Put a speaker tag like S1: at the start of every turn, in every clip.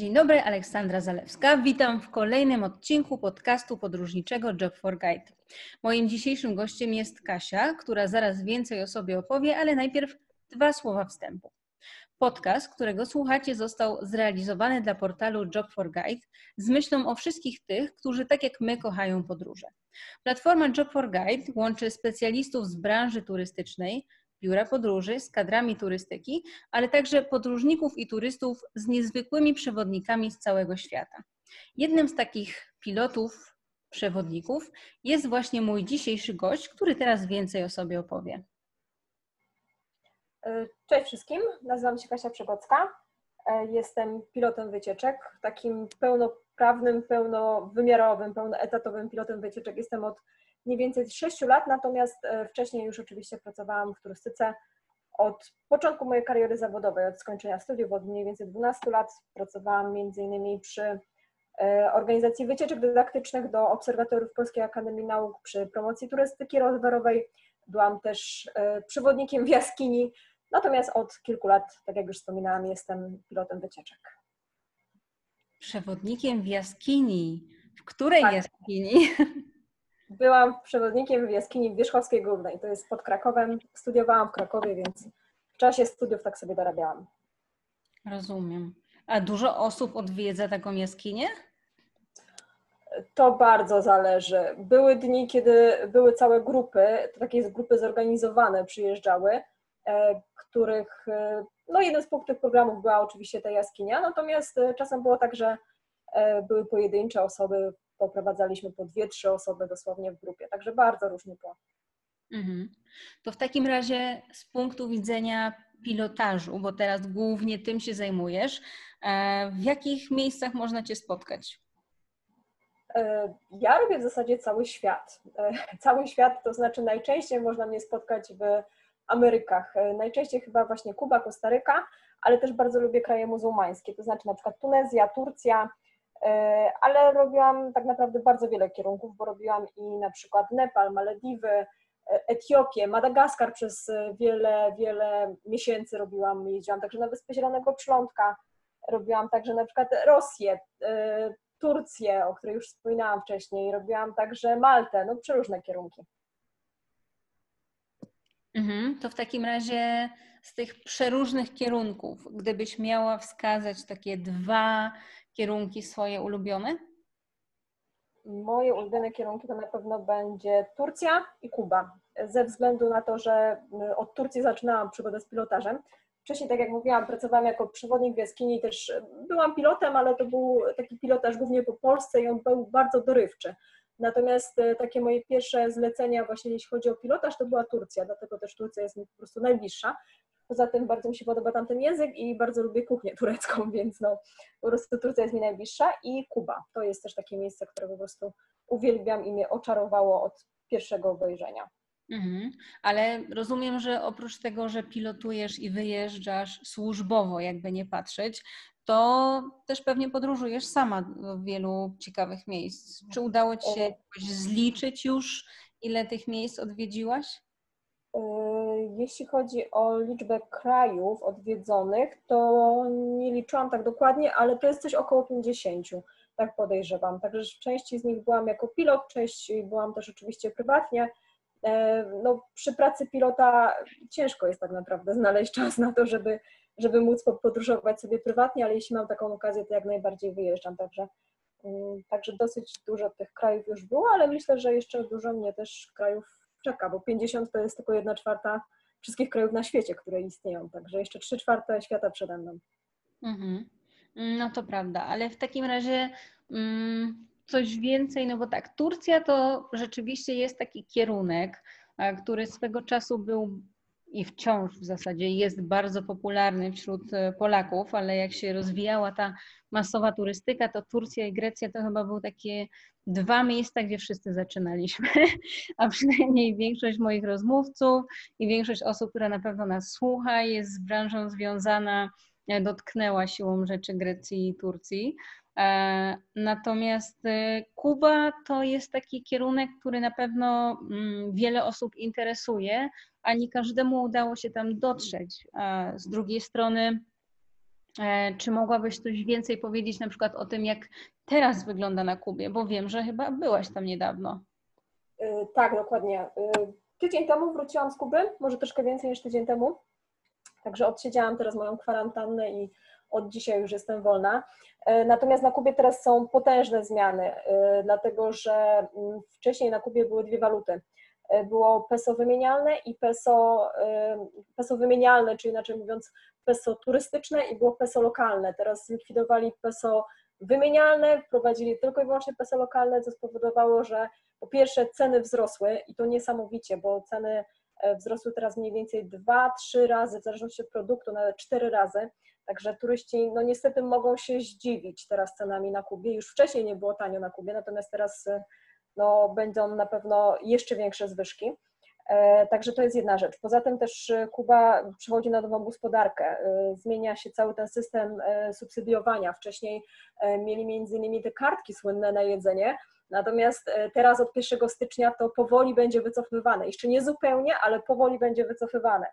S1: Dzień dobry, Aleksandra Zalewska. Witam w kolejnym odcinku podcastu podróżniczego Job for Guide. Moim dzisiejszym gościem jest Kasia, która zaraz więcej o sobie opowie, ale najpierw dwa słowa wstępu. Podcast, którego słuchacie, został zrealizowany dla portalu Job for Guide z myślą o wszystkich tych, którzy tak jak my kochają podróże. Platforma Job for Guide łączy specjalistów z branży turystycznej, biura podróży z kadrami turystyki, ale także podróżników i turystów z niezwykłymi przewodnikami z całego świata. Jednym z takich pilotów, przewodników jest właśnie mój dzisiejszy gość, który teraz więcej o sobie opowie.
S2: E, cześć wszystkim, nazywam się Kasia Przegocka. E, jestem pilotem wycieczek, takim pełnoprawnym, pełnowymiarowym, pełnoetatowym pilotem wycieczek. Jestem od mniej więcej 6 lat, natomiast e, wcześniej już oczywiście pracowałam w turystyce od początku mojej kariery zawodowej, od skończenia studiów, od mniej więcej 12 lat pracowałam między innymi przy e, organizacji wycieczek dydaktycznych do obserwatorów Polskiej Akademii Nauk przy promocji turystyki rowerowej. Byłam też e, przewodnikiem w jaskini, natomiast od kilku lat, tak jak już wspominałam, jestem pilotem wycieczek.
S1: Przewodnikiem w jaskini. W której tak. jaskini?
S2: Byłam przewodnikiem w jaskini Wierzchowskiej Górnej, to jest pod Krakowem. Studiowałam w Krakowie, więc w czasie studiów tak sobie dorabiałam.
S1: Rozumiem. A dużo osób odwiedza taką jaskinię?
S2: To bardzo zależy. Były dni, kiedy były całe grupy, takie grupy zorganizowane przyjeżdżały, e, których e, no jeden z punktów programów była oczywiście ta jaskinia, natomiast e, czasem było tak, że były pojedyncze osoby poprowadzaliśmy po dwie, trzy osoby dosłownie w grupie, także bardzo różnie było.
S1: Mhm. To w takim razie z punktu widzenia pilotażu, bo teraz głównie tym się zajmujesz, e, w jakich miejscach można Cię spotkać?
S2: E, ja robię w zasadzie cały świat. E, cały świat to znaczy najczęściej można mnie spotkać w Amerykach. Najczęściej chyba właśnie Kuba, Kostaryka, ale też bardzo lubię kraje muzułmańskie, to znaczy na przykład Tunezja, Turcja, E, ale robiłam tak naprawdę bardzo wiele kierunków, bo robiłam i na przykład Nepal, Malediwy, e, Etiopię, Madagaskar przez wiele, wiele miesięcy robiłam, jeździłam także na Wyspę Zielonego Przylądka, robiłam także na przykład Rosję, e, Turcję, o której już wspominałam wcześniej, robiłam także Maltę, no przeróżne kierunki.
S1: Mhm, to w takim razie z tych przeróżnych kierunków, gdybyś miała wskazać takie dwa kierunki swoje ulubione?
S2: Moje ulubione kierunki to na pewno będzie Turcja i Kuba. Ze względu na to, że y, od Turcji zaczynałam przygodę z pilotażem. Wcześniej, tak jak mówiłam, pracowałam jako przewodnik w jaskini, też byłam pilotem, ale to był taki pilotaż głównie po Polsce i on był bardzo dorywczy. Natomiast y, takie moje pierwsze zlecenia, właśnie jeśli chodzi o pilotaż, to była Turcja, dlatego też Turcja jest mi po prostu najbliższa. Poza tym bardzo mi się podoba tamten język i bardzo lubię kuchnię turecką, więc no po prostu Turcja jest mi najbliższa i Kuba. To jest też takie miejsce, które po prostu uwielbiam i mnie oczarowało od pierwszego obejrzenia.
S1: Mhm. Ale rozumiem, że oprócz tego, że pilotujesz i wyjeżdżasz służbowo, jakby nie patrzeć, to też pewnie podróżujesz sama w wielu ciekawych miejsc. Czy udało Ci się zliczyć już, ile tych miejsc odwiedziłaś?
S2: E, jeśli chodzi o liczbę krajów odwiedzonych, to nie liczyłam tak dokładnie, ale to jest coś około 50, tak podejrzewam. Także w części z nich byłam jako pilot, części byłam też oczywiście prywatnie. E, no, przy pracy pilota ciężko jest tak naprawdę znaleźć czas na to, żeby, żeby móc podróżować sobie prywatnie, ale jeśli mam taką okazję, to jak najbardziej wyjeżdżam. Także, mm, także dosyć dużo tych krajów już było, ale myślę, że jeszcze dużo mnie też krajów czeka, bo 50 to jest tylko jedna czwarta wszystkich krajów na świecie, które istnieją, także jeszcze trzy czwarte świata przede mną.
S1: Mhm. No to prawda, ale w takim razie mm, coś więcej, no bo tak, Turcja to rzeczywiście jest taki kierunek, który swego czasu był i wciąż w zasadzie jest bardzo popularny wśród e, Polaków, ale jak się rozwijała ta masowa turystyka, to Turcja i Grecja to chyba były takie dwa miejsca, gdzie wszyscy zaczynaliśmy, a przynajmniej większość moich rozmówców i większość osób, która na pewno nas słucha, jest z branżą związana, e, dotknęła siłą rzeczy Grecji i Turcji. E, natomiast Kuba to jest taki kierunek, który na pewno mm, wiele osób interesuje, a nie każdemu udało się tam dotrzeć. Z drugiej strony E, czy mogłabyś coś więcej powiedzieć na przykład o tym, jak teraz wygląda na Kubie? Bo wiem, że chyba byłaś tam niedawno.
S2: Y, tak, dokładnie. Y, tydzień temu wróciłam z Kuby, może troszkę więcej niż tydzień temu. Także odsiedziałam teraz moją kwarantannę i od dzisiaj już jestem wolna. Y, natomiast na Kubie teraz są potężne zmiany, dlatego że mm, wcześniej na Kubie były dwie waluty. Było peso wymienialne i peso, peso wymienialne, czyli inaczej mówiąc peso turystyczne i było peso lokalne. Teraz zlikwidowali peso wymienialne, wprowadzili tylko i wyłącznie peso lokalne, co spowodowało, że po pierwsze ceny wzrosły i to niesamowicie, bo ceny e, wzrosły teraz mniej więcej 2-3 razy, w zależności od produktu, nawet 4 razy. Także turyści, no niestety mogą się zdziwić teraz cenami na Kubie. Już wcześniej nie było tanio na Kubie, natomiast teraz no, będą na pewno jeszcze większe zwyżki. E, także to jest jedna rzecz. Poza tym też e, Kuba przychodzi na nową gospodarkę. E, zmienia się cały ten system subsydiowania. Wcześniej mieli między innymi te kartki słynne na jedzenie, natomiast teraz od 1 stycznia to powoli będzie wycofywane. Jeszcze nie zupełnie, ale powoli będzie wycofywane.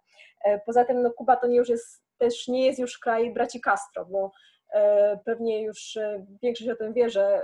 S2: Poza tym no, Kuba to nie już jest, też nie jest już kraj braci Castro, bo pewnie już większość o tym wie, że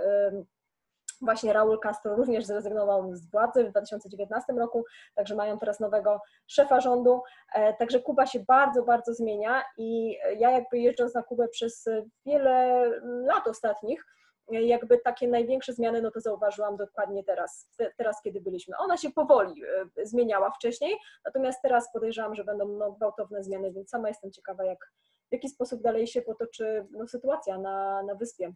S2: Właśnie Raul Castro również zrezygnował z władzy w 2019 roku, także mają teraz nowego szefa rządu. E, także Kuba się bardzo, bardzo zmienia i ja jakby jeżdżąc na Kubę przez wiele lat ostatnich, jakby takie największe zmiany, no to zauważyłam dokładnie teraz, teraz kiedy byliśmy. Ona się powoli e, zmieniała wcześniej, natomiast teraz podejrzewam, że będą no, gwałtowne zmiany, więc sama jestem ciekawa, jak, w jaki sposób dalej się potoczy no, sytuacja na, na wyspie.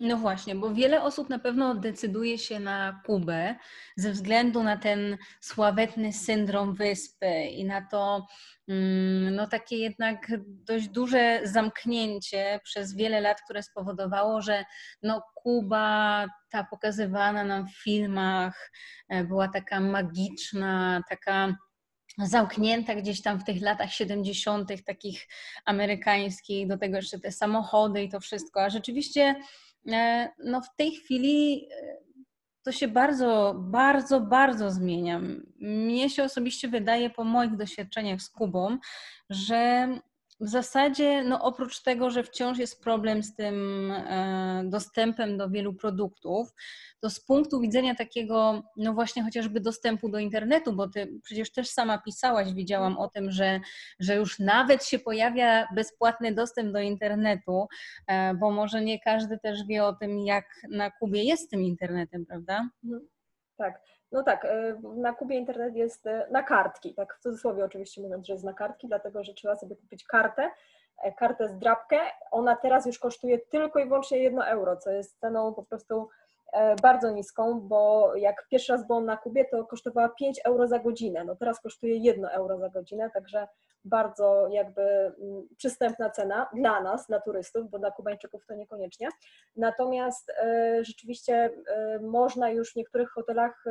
S1: No właśnie, bo wiele osób na pewno decyduje się na Kubę ze względu na ten sławetny syndrom wyspy i na to mm, no takie jednak dość duże zamknięcie przez wiele lat, które spowodowało, że no Kuba, ta pokazywana nam w filmach, e, była taka magiczna, taka zamknięta gdzieś tam w tych latach 70., takich amerykańskich, do tego jeszcze te samochody i to wszystko. A rzeczywiście no w tej chwili e, to się bardzo, bardzo, bardzo zmienia. Mnie się osobiście wydaje po moich doświadczeniach z Kubą, że w zasadzie, no oprócz tego, że wciąż jest problem z tym e, dostępem do wielu produktów, to z punktu widzenia takiego, no właśnie chociażby dostępu do internetu, bo ty przecież też sama pisałaś, widziałam o tym, że, że już nawet się pojawia bezpłatny dostęp do internetu, e, bo może nie każdy też wie o tym, jak na Kubie jest tym internetem, prawda?
S2: Mhm. Tak. No tak, e, na Kubie internet jest na kartki, tak w cudzysłowie oczywiście mówiąc, że jest na kartki, dlatego że trzeba sobie kupić kartę, kartę z drapkę. Ona teraz już kosztuje tylko i wyłącznie 1 euro, co jest ceną po prostu E, bardzo niską, bo jak pierwszy raz byłam na Kubie, to kosztowała 5 euro za godzinę. No teraz kosztuje 1 euro za godzinę, także bardzo jakby mm, przystępna cena dla nas, dla turystów, bo dla Kubańczyków to niekoniecznie. Natomiast e, rzeczywiście e, można już w niektórych hotelach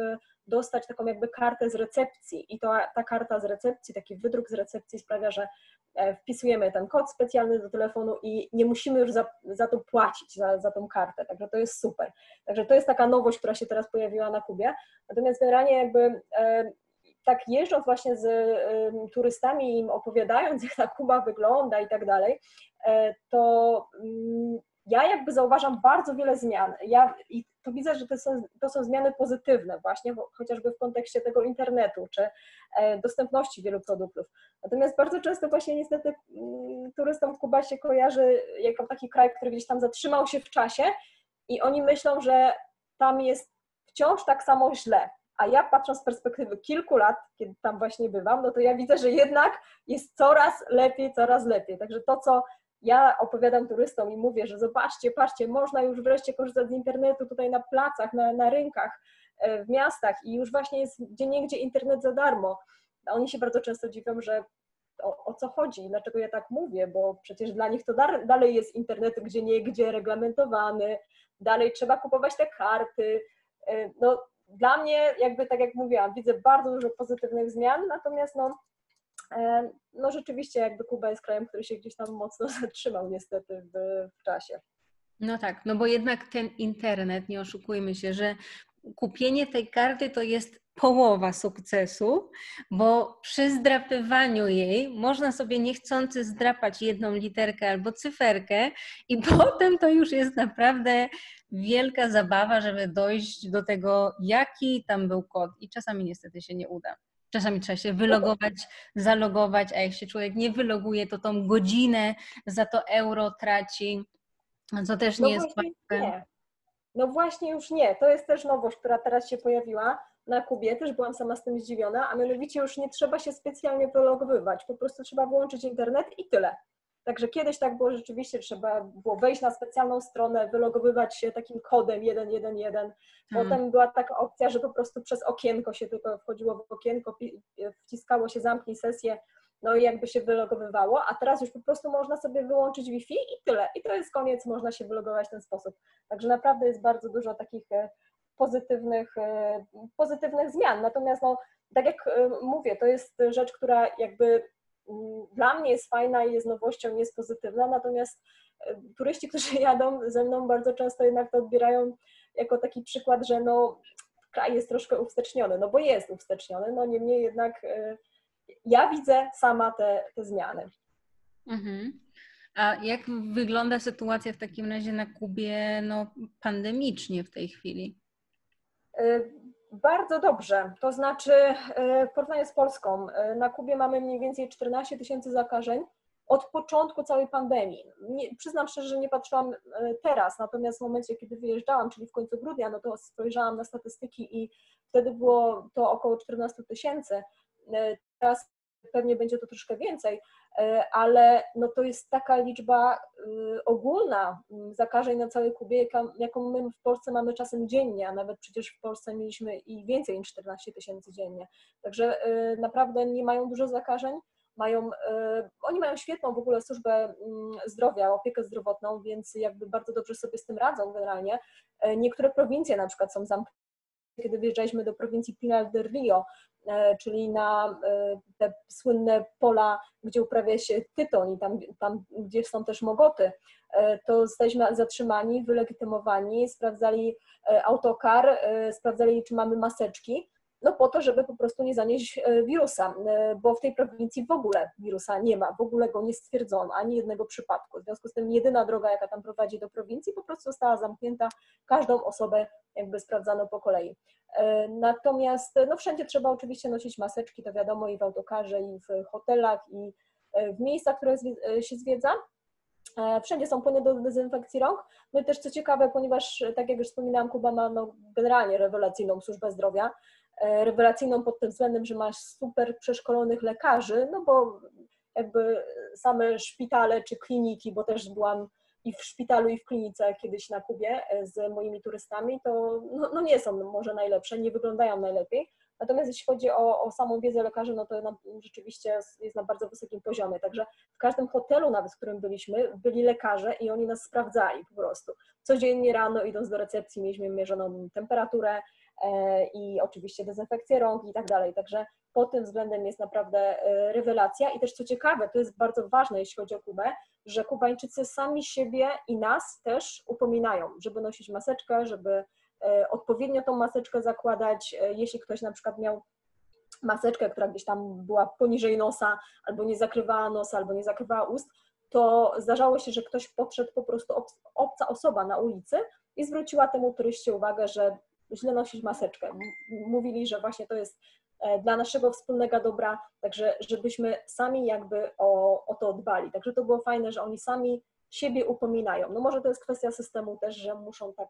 S2: dostać taką jakby kartę z recepcji i to, ta karta z recepcji, taki wydruk z recepcji sprawia, że e, wpisujemy ten kod specjalny do telefonu i nie musimy już za, za to płacić, za, za tą kartę, także to jest super. Także to jest taka nowość, która się teraz pojawiła na Kubie. Natomiast generalnie jakby e, tak jeżdżąc właśnie z turystami im opowiadając, jak ta Kuba wygląda i tak dalej, e, to y, ja jakby zauważam bardzo wiele zmian. Ja i to widzę, że to są, to są zmiany pozytywne właśnie, chociażby w kontekście tego internetu, czy e, dostępności wielu produktów. Natomiast bardzo często właśnie niestety mm, turystom Kuba się kojarzy jako taki kraj, który gdzieś tam zatrzymał się w czasie i oni myślą, że tam jest wciąż tak samo źle. A ja patrząc z perspektywy kilku lat, kiedy tam właśnie bywam, no to ja widzę, że jednak jest coraz lepiej, coraz lepiej. Także to, co ja opowiadam turystom i mówię, że zobaczcie, patrzcie, można już wreszcie korzystać z internetu tutaj na placach, na, na rynkach, e, w miastach i już właśnie jest gdzie niegdzie internet za darmo. Oni się bardzo często dziwią, że o, o, co chodzi, dlaczego ja tak mówię, bo przecież dla nich to dalej jest internet gdzie niegdzie reglamentowany, dalej trzeba kupować te karty. E, no, dla mnie, jakby tak jak mówiłam, widzę bardzo dużo pozytywnych zmian, natomiast no, E, no rzeczywiście jakby Kuba jest krajem, który się gdzieś tam mocno zatrzymał niestety w, w czasie.
S1: No tak, no bo jednak ten internet, nie oszukujmy się, że kupienie tej karty to jest połowa sukcesu, bo przy zdrapywaniu jej można sobie niechcący zdrapać jedną literkę albo cyferkę i potem to już jest naprawdę wielka zabawa, żeby dojść do tego, jaki tam był kod i czasami niestety się nie uda. Czasami trzeba się wylogować, zalogować, a jak się człowiek nie wyloguje, to tą godzinę za to euro traci, co też nie no jest
S2: łatwe. No właśnie już nie. To jest też nowość, która teraz się pojawiła na Kubie. Też byłam sama z tym zdziwiona, a mianowicie już nie trzeba się specjalnie wylogowywać. Po prostu trzeba wyłączyć internet i tyle. Także kiedyś tak było rzeczywiście, trzeba było wejść na specjalną stronę, wylogowywać się takim kodem 111. Hmm. Potem była taka opcja, że po prostu przez okienko się tylko wchodziło w okienko, wciskało się zamknij sesję, no i jakby się wylogowywało, a teraz już po prostu można sobie wyłączyć Wi-Fi i tyle. I to jest koniec, można się wylogować w ten sposób. Także naprawdę jest bardzo dużo takich e, pozytywnych, e, pozytywnych zmian. Natomiast no, tak jak e, mówię, to jest rzecz, która jakby mm, dla mnie jest fajna i jest nowością, jest pozytywna, natomiast turyści, którzy jadą ze mną bardzo często jednak to odbierają jako taki przykład, że no kraj jest troszkę uwsteczniony, no bo jest uwsteczniony, no niemniej jednak ja widzę sama te, te zmiany.
S1: Mhm. A jak wygląda sytuacja w takim razie na Kubie no, pandemicznie w tej chwili?
S2: Y, bardzo dobrze. To znaczy, y, w porównaniu z Polską, y, na Kubie mamy mniej więcej 14 tysięcy zakażeń od początku całej pandemii. Nie, przyznam szczerze, że nie patrzyłam teraz, natomiast w momencie, kiedy wyjeżdżałam, czyli w końcu grudnia, no to spojrzałam na statystyki i wtedy było to około 14 tysięcy. Teraz pewnie będzie to troszkę więcej, e, ale no to jest taka liczba y, ogólna mm, zakażeń na całej Kubie, jaką my w Polsce mamy czasem dziennie, a nawet przecież w Polsce mieliśmy i więcej niż 14 tysięcy dziennie. Także y, naprawdę nie mają dużo zakażeń. Mają, oni mają świetną w ogóle służbę mm, zdrowia, opiekę zdrowotną, więc jakby bardzo dobrze sobie z tym radzą generalnie. E, niektóre prowincje na przykład są zamknięte kiedy wjeżdżaliśmy do prowincji Pinar del Rio, e, czyli na e, te słynne pola, gdzie uprawia się tytoń i tam, tam gdzie są też mogoty, e, to zostaliśmy zatrzymani, wylegitymowani, sprawdzali autokar, sprawdzali, czy mamy maseczki no po to, żeby po prostu nie zanieść e, wirusa, e, bo w tej prowincji w ogóle wirusa nie ma, w ogóle go nie stwierdzono, ani jednego przypadku. W związku z tym jedyna droga, jaka tam prowadzi do prowincji, po prostu została zamknięta, każdą osobę jakby sprawdzano po kolei. E, natomiast no wszędzie trzeba oczywiście nosić maseczki, to wiadomo, i w autokarze, i w hotelach, i w miejscach, które się zwiedza. Wszędzie są płyny do dezynfekcji rąk. No i też co ciekawe, ponieważ tak jak już wspominałam, Kuba ma no, generalnie rewelacyjną służbę zdrowia, rewelacyjną pod tym względem, że masz super przeszkolonych lekarzy, no bo jakby same szpitale czy kliniki, bo też byłam i w szpitalu, i w klinice kiedyś na Kubie e, z moimi turystami, to no, no nie są może najlepsze, nie wyglądają najlepiej. Natomiast jeśli chodzi o, o samą wiedzę lekarzy, no to na, rzeczywiście jest na bardzo wysokim poziomie. Także w każdym hotelu, nawet w którym byliśmy, byli lekarze i oni nas sprawdzali po prostu. Codziennie rano idąc do recepcji mieliśmy mierzoną temperaturę, E, i oczywiście dezynfekcję rąk i tak dalej. Także pod tym względem jest naprawdę e, rewelacja. I też co ciekawe, to jest bardzo ważne, jeśli chodzi o Kubę, że Kubańczycy sami siebie i nas też upominają, żeby nosić maseczkę, żeby e, odpowiednio tą maseczkę zakładać. Jeśli ktoś na przykład miał maseczkę, która gdzieś tam była poniżej nosa, albo nie zakrywała nosa, albo nie zakrywała ust, to zdarzało się, że ktoś podszedł po prostu obca osoba na ulicy i zwróciła temu turyście uwagę, że źle nosić maseczkę. Mówili, że właśnie to jest e, dla naszego wspólnego dobra, także żebyśmy sami jakby o, o to dbali. Także to było fajne, że oni sami siebie upominają. No może to jest kwestia systemu też, że muszą tak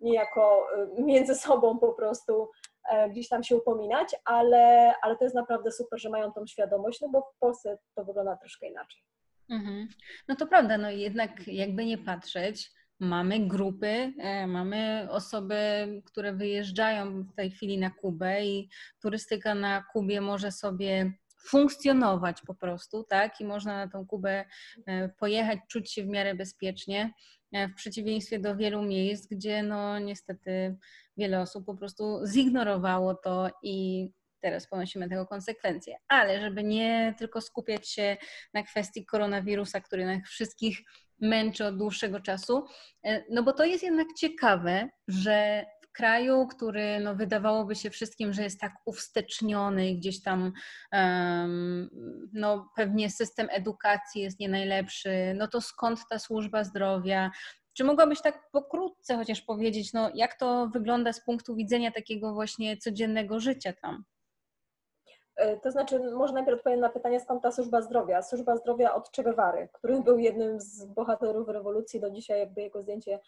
S2: niejako e, między sobą po prostu e, gdzieś tam się upominać, ale, ale to jest naprawdę super, że mają tą świadomość, no bo w Polsce to wygląda troszkę inaczej.
S1: Mhm. No to prawda, no jednak jakby nie patrzeć, Mamy grupy, e, mamy osoby, które wyjeżdżają w tej chwili na Kubę i turystyka na Kubie może sobie funkcjonować po prostu, tak? I można na tą Kubę e, pojechać, czuć się w miarę bezpiecznie, e, w przeciwieństwie do wielu miejsc, gdzie no niestety wiele osób po prostu zignorowało to i teraz ponosimy tego konsekwencje. Ale żeby nie tylko skupiać się na kwestii koronawirusa, który nas wszystkich męczy od dłuższego czasu, e, no bo to jest jednak ciekawe, że w kraju, który no, wydawałoby się wszystkim, że jest tak uwsteczniony i gdzieś tam um, no, pewnie system edukacji jest nie najlepszy, no to skąd ta służba zdrowia? Czy mogłabyś tak pokrótce chociaż powiedzieć, no, jak to wygląda z punktu widzenia takiego właśnie codziennego życia tam?
S2: E, to znaczy, może najpierw odpowiem na pytanie, skąd ta służba zdrowia. Służba zdrowia od Che Guevary, który był jednym z bohaterów rewolucji. Do dzisiaj jakby jego zdjęcie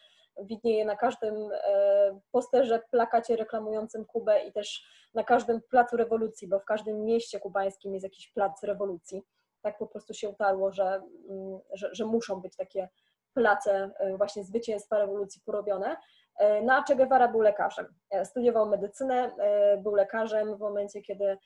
S2: widnieje na każdym e, posterze, plakacie reklamującym Kubę i też na każdym placu rewolucji, bo w każdym mieście kubańskim jest jakiś plac rewolucji. Tak po prostu się utarło, że, mm, że, że muszą być takie place e, właśnie zwycięstwa rewolucji porobione. No a Che Guevara był lekarzem. Studiował medycynę, był lekarzem w momencie, kiedy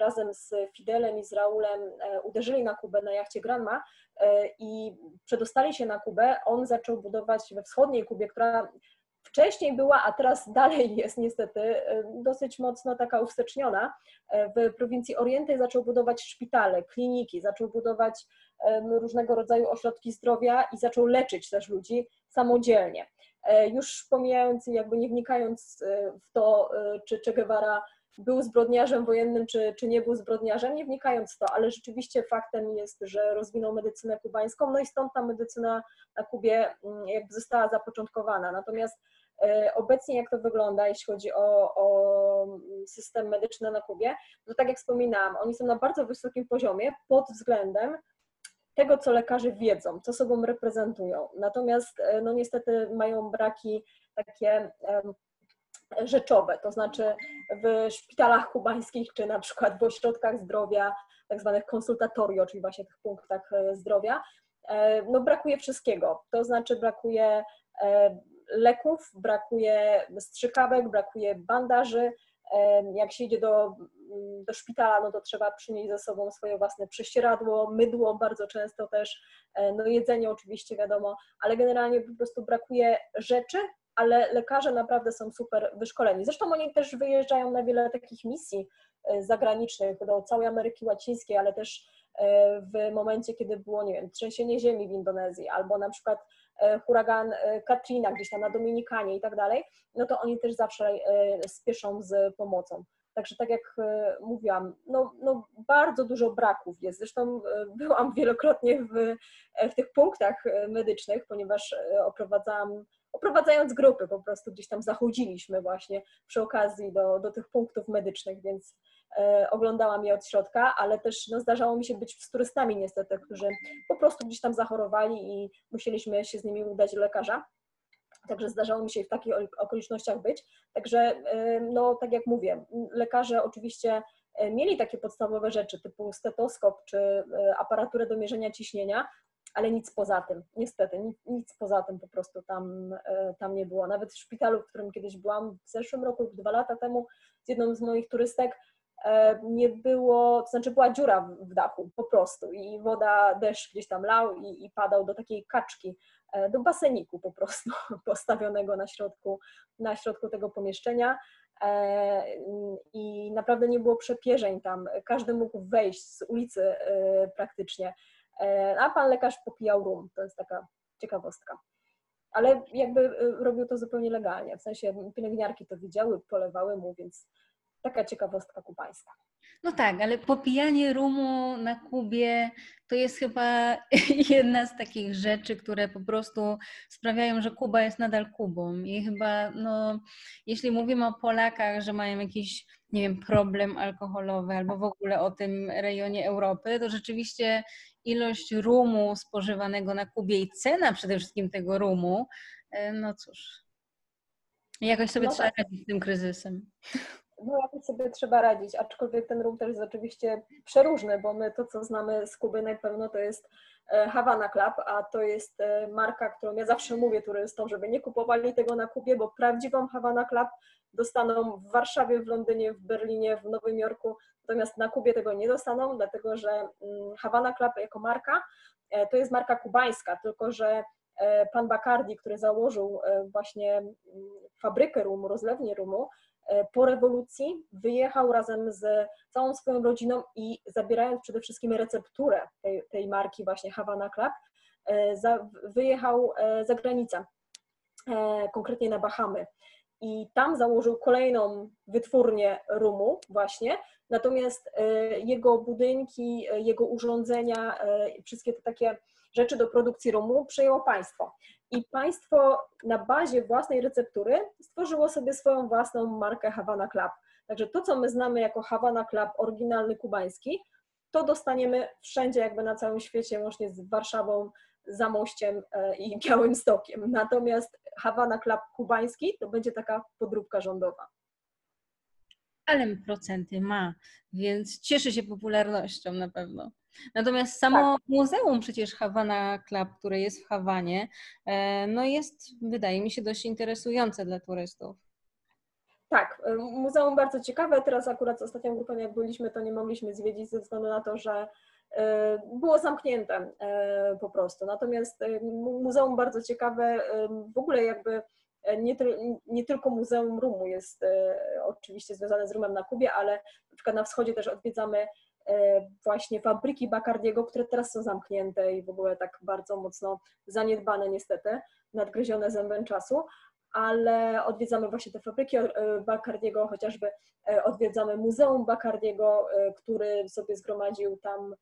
S2: razem z Fidelem i z Raulem e, uderzyli na Kubę na jachcie Granma e, i przedostali się na Kubę. On zaczął budować we wschodniej Kubie, która wcześniej była, a teraz dalej jest niestety e, dosyć mocno taka uwsteczniona. W prowincji Orienty zaczął budować szpitale, kliniki, zaczął budować różnego rodzaju ośrodki zdrowia i zaczął leczyć też ludzi samodzielnie. Już pomijając, jakby nie wnikając w to, czy Che Guevara był zbrodniarzem wojennym, czy, czy nie był zbrodniarzem, nie wnikając w to, ale rzeczywiście faktem jest, że rozwinął medycynę kubańską, no i stąd ta medycyna na Kubie mm, jakby została zapoczątkowana. Natomiast e, obecnie jak to wygląda, jeśli chodzi o, o system medyczny na Kubie, to tak jak wspominałam, oni są na bardzo wysokim poziomie pod względem tego, co lekarze wiedzą, co sobą reprezentują. Natomiast e, no niestety mają braki takie rzeczowe, to znaczy w szpitalach kubańskich, czy na przykład w ośrodkach zdrowia, tak zwanych konsultatorio, czyli właśnie tych punktach e, zdrowia, e, no brakuje wszystkiego, to znaczy brakuje e, leków, brakuje strzykawek, brakuje bandaży, jak się idzie do, mm, do szpitala, no to trzeba przynieść ze sobą swoje własne prześcieradło, mydło bardzo często też, no jedzenie oczywiście wiadomo, ale generalnie po prostu brakuje rzeczy, ale lekarze naprawdę są super wyszkoleni. Zresztą oni też wyjeżdżają na wiele takich misji e, zagranicznych do całej Ameryki Łacińskiej, ale też e, w momencie, kiedy było, nie wiem, trzęsienie ziemi w Indonezji albo na przykład e, huragan Katrina gdzieś tam na Dominikanie i tak dalej, no to oni też zawsze spieszą z pomocą. Także tak jak mówiłam, no, no bardzo dużo braków jest. Zresztą byłam wielokrotnie w, w tych punktach medycznych, ponieważ oprowadzałam oprowadzając grupy, po prostu gdzieś tam zachodziliśmy właśnie przy okazji do, do tych punktów medycznych, więc e, oglądałam je od środka, ale też no, zdarzało mi się być z turystami niestety, którzy po prostu gdzieś tam zachorowali i musieliśmy się z nimi udać do lekarza. Także zdarzało mi się w takich okolicznościach być. Także, e, no tak jak mówię, lekarze oczywiście e, mieli takie podstawowe rzeczy typu stetoskop czy e, aparaturę do mierzenia ciśnienia, ale nic poza tym, niestety, nic, nic, poza tym po prostu tam, e, tam nie było. Nawet w szpitalu, w którym kiedyś byłam w zeszłym roku lub dwa lata temu z jedną z moich turystek, e, nie było, to znaczy była dziura w dachu po prostu. I woda, deszcz gdzieś tam lał i, i padał do takiej kaczki, e, do baseniku po prostu postawionego na środku, na środku tego pomieszczenia. I naprawdę nie było przepierzeń tam, każdy mógł wejść z ulicy praktycznie a pan lekarz popijał rum. To jest taka ciekawostka. Ale jakby y, robił to zupełnie legalnie, w sensie pielęgniarki to widziały, polewały mu, więc taka ciekawostka kubańska.
S1: No tak, ale popijanie rumu na Kubie to jest chyba jedna z takich rzeczy, które po prostu sprawiają, że Kuba jest nadal Kubą. I chyba, no, jeśli mówimy o Polakach, że mają jakiś, nie wiem, problem alkoholowy albo w ogóle o tym rejonie Europy, to rzeczywiście ilość rumu spożywanego na Kubie i cena przede wszystkim tego rumu, e, no cóż, jakoś sobie no trzeba tak. radzić z tym kryzysem.
S2: No jakoś sobie trzeba radzić, aczkolwiek ten rum też jest oczywiście przeróżny, bo my to, co znamy z Kuby na pewno to jest e, Havana Club, a to jest e, marka, którą ja zawsze mówię turystom, żeby nie kupowali tego na Kubie, bo prawdziwą Havana Club dostaną w Warszawie, w Londynie, w Berlinie, w Nowym Jorku, natomiast na Kubie tego nie dostaną, dlatego że mm, Havana Club jako marka e, to jest marka kubańska, tylko że pan Bacardi, który założył właśnie mm, fabrykę rumu, rozlewnię rumu, po rewolucji wyjechał razem z całą swoją rodziną i zabierając przede wszystkim recepturę tej, tej marki właśnie Havana Club, wyjechał za granicę konkretnie na Bahamy. I tam założył kolejną wytwórnię rumu właśnie, natomiast jego budynki, jego urządzenia, wszystkie te takie rzeczy do produkcji rumu przejęło państwo. I państwo na bazie własnej receptury stworzyło sobie swoją własną markę Havana Club. Także to, co my znamy jako Havana Club oryginalny kubański, to dostaniemy wszędzie jakby na całym świecie, łącznie z Warszawą, Zamościem e, i Białym Stokiem. Natomiast Havana Club kubański to będzie taka podróbka rządowa.
S1: Ale procenty ma, więc cieszy się popularnością na pewno. Natomiast samo tak. muzeum przecież Havana Club, które jest w Hawanie, e, no jest, wydaje mi się, dość interesujące dla turystów.
S2: Tak, e, muzeum bardzo ciekawe. Teraz akurat z ostatnią grupą jak byliśmy, to nie mogliśmy zwiedzić ze względu na to, że e, było zamknięte po prostu. Natomiast muzeum bardzo ciekawe, w ogóle jakby nie, nie, tylko Muzeum Rumu jest oczywiście związane z rumem na Kubie, ale na przykład na wschodzie też odwiedzamy właśnie fabryki Bacardiego, które teraz są zamknięte i w ogóle tak bardzo mocno zaniedbane niestety, nadgryzione zębem czasu, ale odwiedzamy właśnie te fabryki e, Bacardiego, chociażby e, odwiedzamy Muzeum Bacardiego, który sobie zgromadził tam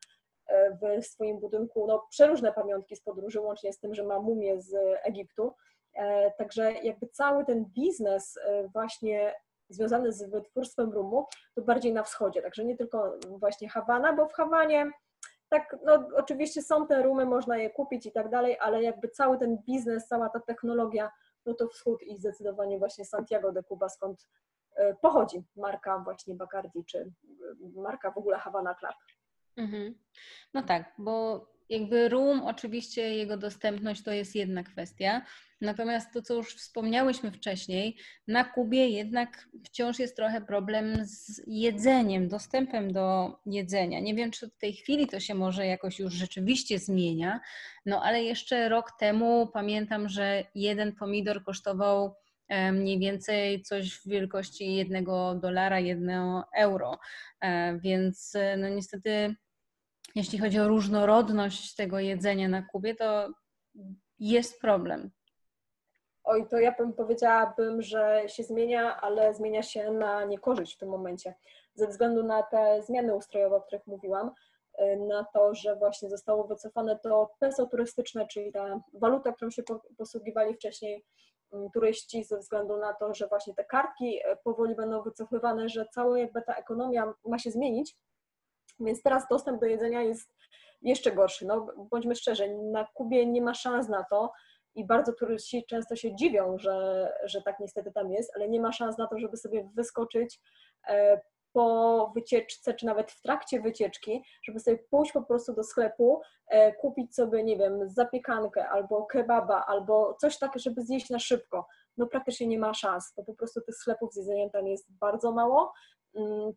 S2: w swoim budynku no, przeróżne pamiątki z podróży, łącznie z tym, że ma mumię z Egiptu. Także jakby cały ten biznes właśnie związane z wytwórstwem rumu, to bardziej na wschodzie, także nie tylko właśnie Hawana, bo w Hawanie tak, no oczywiście są te rumy, można je kupić i tak dalej, ale jakby cały ten biznes, cała ta technologia, no to wschód i zdecydowanie właśnie Santiago de Cuba, skąd e, pochodzi marka właśnie Bacardi, czy e, marka w ogóle Havana Club.
S1: Mhm. No tak, bo jakby room, oczywiście jego dostępność to jest jedna kwestia, natomiast to, co już wspomniałyśmy wcześniej, na Kubie jednak wciąż jest trochę problem z jedzeniem, dostępem do jedzenia. Nie wiem, czy w tej chwili to się może jakoś już rzeczywiście zmienia, no ale jeszcze rok temu pamiętam, że jeden pomidor kosztował mniej więcej coś w wielkości jednego dolara, jednego euro, e, więc e, no niestety jeśli chodzi o różnorodność tego jedzenia na Kubie, to jest problem.
S2: Oj, to ja bym powiedziałabym, że się zmienia, ale zmienia się na niekorzyść w tym momencie. Ze względu na te zmiany ustrojowe, o których mówiłam, y, na to, że właśnie zostało wycofane to peso turystyczne, czyli ta waluta, którą się posługiwali wcześniej mm, turyści, ze względu na to, że właśnie te kartki y, powoli będą wycofywane, że cała jakby ta ekonomia ma się zmienić, więc teraz dostęp do jedzenia jest jeszcze gorszy. No, bądźmy szczerzy, na Kubie nie ma szans na to i bardzo turyści często się dziwią, że, że tak niestety tam jest, ale nie ma szans na to, żeby sobie wyskoczyć e, po wycieczce, czy nawet w trakcie wycieczki, żeby sobie pójść po prostu do sklepu, e, kupić sobie, nie wiem, zapiekankę albo kebaba, albo coś takiego, żeby zjeść na szybko. No praktycznie nie ma szans, bo po prostu tych sklepów z jedzeniem tam jest bardzo mało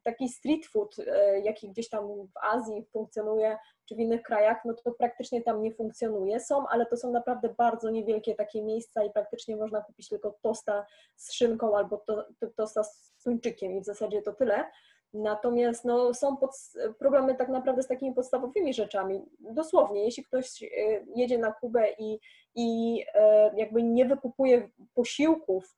S2: taki street food, e, jaki gdzieś tam w Azji funkcjonuje, czy w innych krajach, no to praktycznie tam nie funkcjonuje. Są, ale to są naprawdę bardzo niewielkie takie miejsca i praktycznie można kupić tylko tosta z szynką albo to, to, tosta z tuńczykiem i w zasadzie to tyle. Natomiast no, są pod, problemy tak naprawdę z takimi podstawowymi rzeczami. Dosłownie, jeśli ktoś e, jedzie na Kubę i, i e, jakby nie wykupuje posiłków,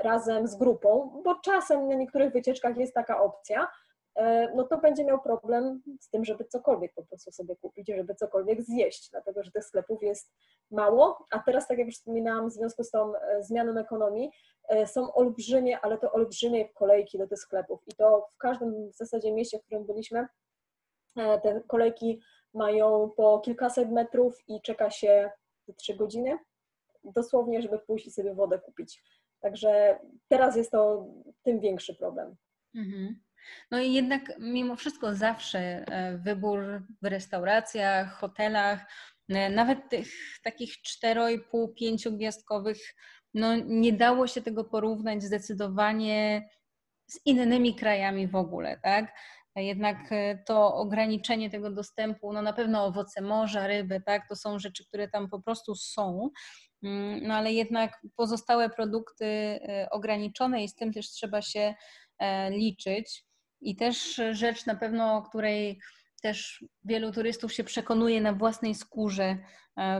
S2: razem z grupą, bo czasem na niektórych wycieczkach jest taka opcja, e, no to będzie miał problem z tym, żeby cokolwiek po prostu sobie kupić, żeby cokolwiek zjeść, dlatego że tych sklepów jest mało, a teraz, tak jak już wspominałam, w związku z tą e, zmianą ekonomii, są olbrzymie, ale to olbrzymie kolejki do tych sklepów i to w każdym w zasadzie mieście, w którym byliśmy, te kolejki mają po kilkaset metrów i czeka się trzy godziny, dosłownie, żeby pójść i sobie wodę kupić. Także teraz jest to tym większy problem.
S1: Mhm. No i jednak mimo wszystko zawsze e, wybór w restauracjach, hotelach, e, nawet tych takich 4,5-5 gwiazdkowych, no nie dało się tego porównać zdecydowanie z innymi krajami w ogóle, tak? Jednak e, to ograniczenie tego dostępu, no na pewno owoce morza, ryby, tak? To są rzeczy, które tam po prostu są. Mm, no ale jednak pozostałe produkty y, ograniczone i z tym też trzeba się e, liczyć. I też rzecz na pewno, o której też wielu turystów się przekonuje na własnej skórze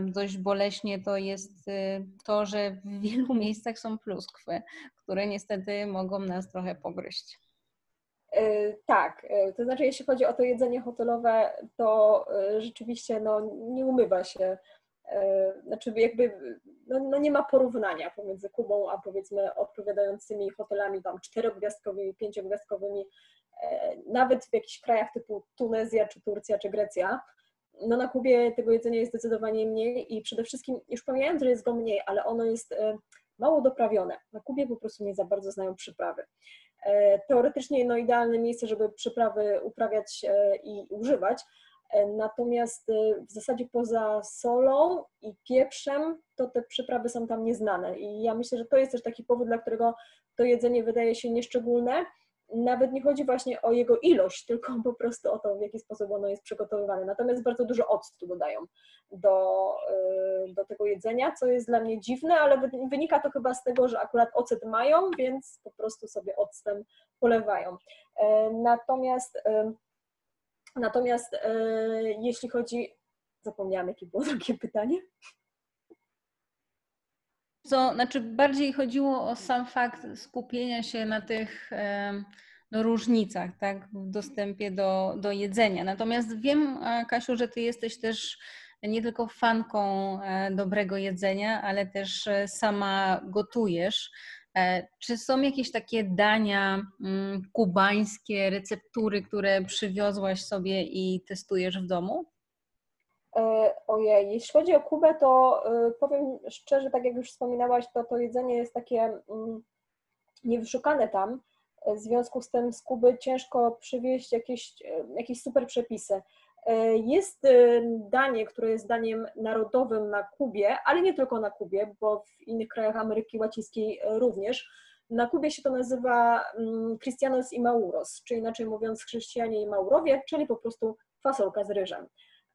S1: dość boleśnie, to jest y, to, że w wielu miejscach są pluskwy, które niestety mogą nas trochę pogryźć.
S2: E, tak, e, to znaczy jeśli chodzi o to jedzenie hotelowe, to e, rzeczywiście no, nie umywa się, znaczy jakby no, no nie ma porównania pomiędzy Kubą a powiedzmy odpowiadającymi hotelami tam czterogwiazdkowymi, pięciogwiazdkowymi, nawet w jakichś krajach typu Tunezja, czy Turcja, czy Grecja. No na Kubie tego jedzenia jest zdecydowanie mniej i przede wszystkim, już pomijając, że jest go mniej, ale ono jest mało doprawione. Na Kubie po prostu nie za bardzo znają przyprawy. E, teoretycznie no, idealne miejsce, żeby przyprawy uprawiać e, i używać. E, natomiast w zasadzie poza solą i pieprzem, to te przyprawy są tam nieznane. I ja myślę, że to jest też taki powód, dla którego to jedzenie wydaje się nieszczególne nawet nie chodzi właśnie o jego ilość, tylko po prostu o to, w jaki sposób ono jest przygotowywane. Natomiast bardzo dużo octu dodają do, y, do tego jedzenia, co jest dla mnie dziwne, ale wynika to chyba z tego, że akurat ocet mają, więc po prostu sobie octem polewają. E, natomiast, natomiast y, jeśli chodzi, zapomniałam, jakie było drugie pytanie.
S1: Co, znaczy bardziej chodziło o sam fakt skupienia się na tych no, różnicach tak, w dostępie do, do jedzenia. Natomiast wiem, e, Kasiu, że ty jesteś też nie tylko fanką e, dobrego jedzenia, ale też e, sama gotujesz. Czy są jakieś takie dania mm, kubańskie, receptury, które przywiozłaś sobie i testujesz w domu?
S2: E, ojej, jeśli chodzi o Kubę, to e, powiem szczerze, tak jak już wspominałaś, to to jedzenie jest takie mm, niewyszukane tam. E, w związku z tym z Kuby ciężko przywieźć jakieś, jakieś super przepisy. Jest danie, które jest daniem narodowym na Kubie, ale nie tylko na Kubie, bo w innych krajach Ameryki Łacińskiej również. Na Kubie się to nazywa mm, Cristianos i Mauros, czyli inaczej mówiąc chrześcijanie i Maurowie, czyli po prostu fasolka z ryżem.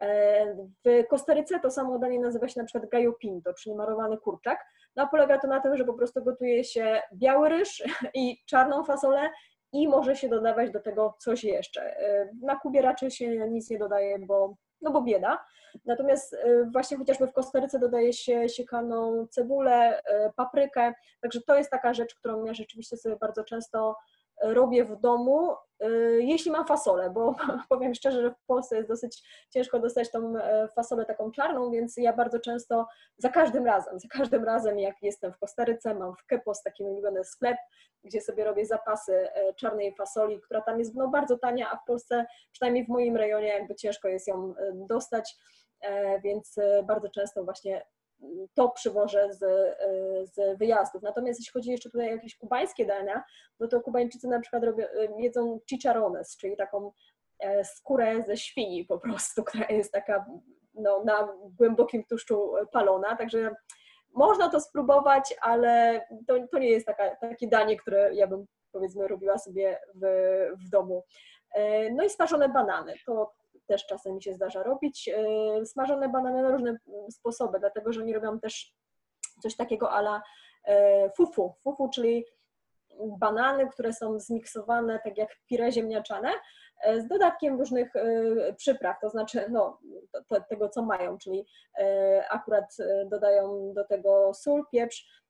S2: E, w Kostaryce to samo danie nazywa się na przykład gallo pinto, czyli marowany kurczak. No, polega to na tym, że po prostu gotuje się biały ryż i czarną fasolę i może się dodawać do tego coś jeszcze. E, na Kubie raczej się nic nie dodaje, bo, no bo bieda. Natomiast e, właśnie chociażby w Kostaryce dodaje się siekaną cebulę, paprykę, także to jest taka rzecz, którą ja rzeczywiście sobie bardzo często robię w domu, y, jeśli mam fasolę, bo powiem szczerze, że w Polsce jest dosyć ciężko dostać tą e, fasolę taką czarną, więc ja bardzo często, za każdym razem, za każdym razem jak jestem w Kostaryce, mam w Kepos taki ulubiony sklep, gdzie sobie robię zapasy e, czarnej fasoli, która tam jest no, bardzo tania, a w Polsce, przynajmniej w moim rejonie, jakby ciężko jest ją e, dostać, więc bardzo często właśnie to przywożę z, e, z wyjazdów. Natomiast jeśli chodzi jeszcze tutaj o jakieś kubańskie dania, no to Kubańczycy na przykład robią, e, jedzą chicharrones, czyli taką e, skórę ze świni po prostu, która jest taka no, na głębokim tłuszczu palona, także można to spróbować, ale to, to nie jest taka, takie danie, które ja bym powiedzmy robiła sobie w, w domu. No i smażone banany, to też czasem mi się zdarza robić. E, smażone banany na różne sposoby, dlatego że nie robią też coś takiego ala e, fufu. Fufu, czyli banany, które są zmiksowane tak jak pire ziemniaczane, e, z dodatkiem różnych przypraw, to znaczy no, to, tego, co mają, czyli akurat dodają do tego sól, pieprz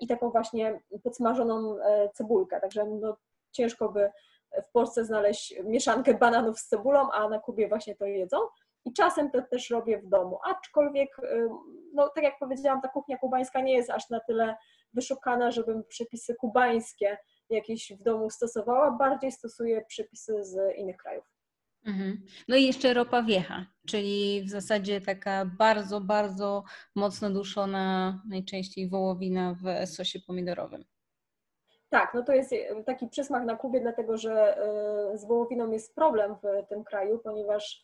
S2: i taką właśnie podsmażoną cebulkę, także no, ciężko by w Polsce znaleźć mieszankę bananów z cebulą, a na Kubie właśnie to jedzą. I czasem to też robię w domu, aczkolwiek, no tak jak powiedziałam, ta kuchnia kubańska nie jest aż na tyle wyszukana, żebym przepisy kubańskie jakieś w domu stosowała, bardziej stosuję przepisy z innych krajów.
S1: Mhm. No i jeszcze ropa wiecha, czyli w zasadzie taka bardzo, bardzo mocno duszona, najczęściej wołowina w sosie pomidorowym.
S2: Tak, no to jest e, taki przysmak na Kubie, dlatego że e, z wołowiną jest problem w tym kraju, ponieważ,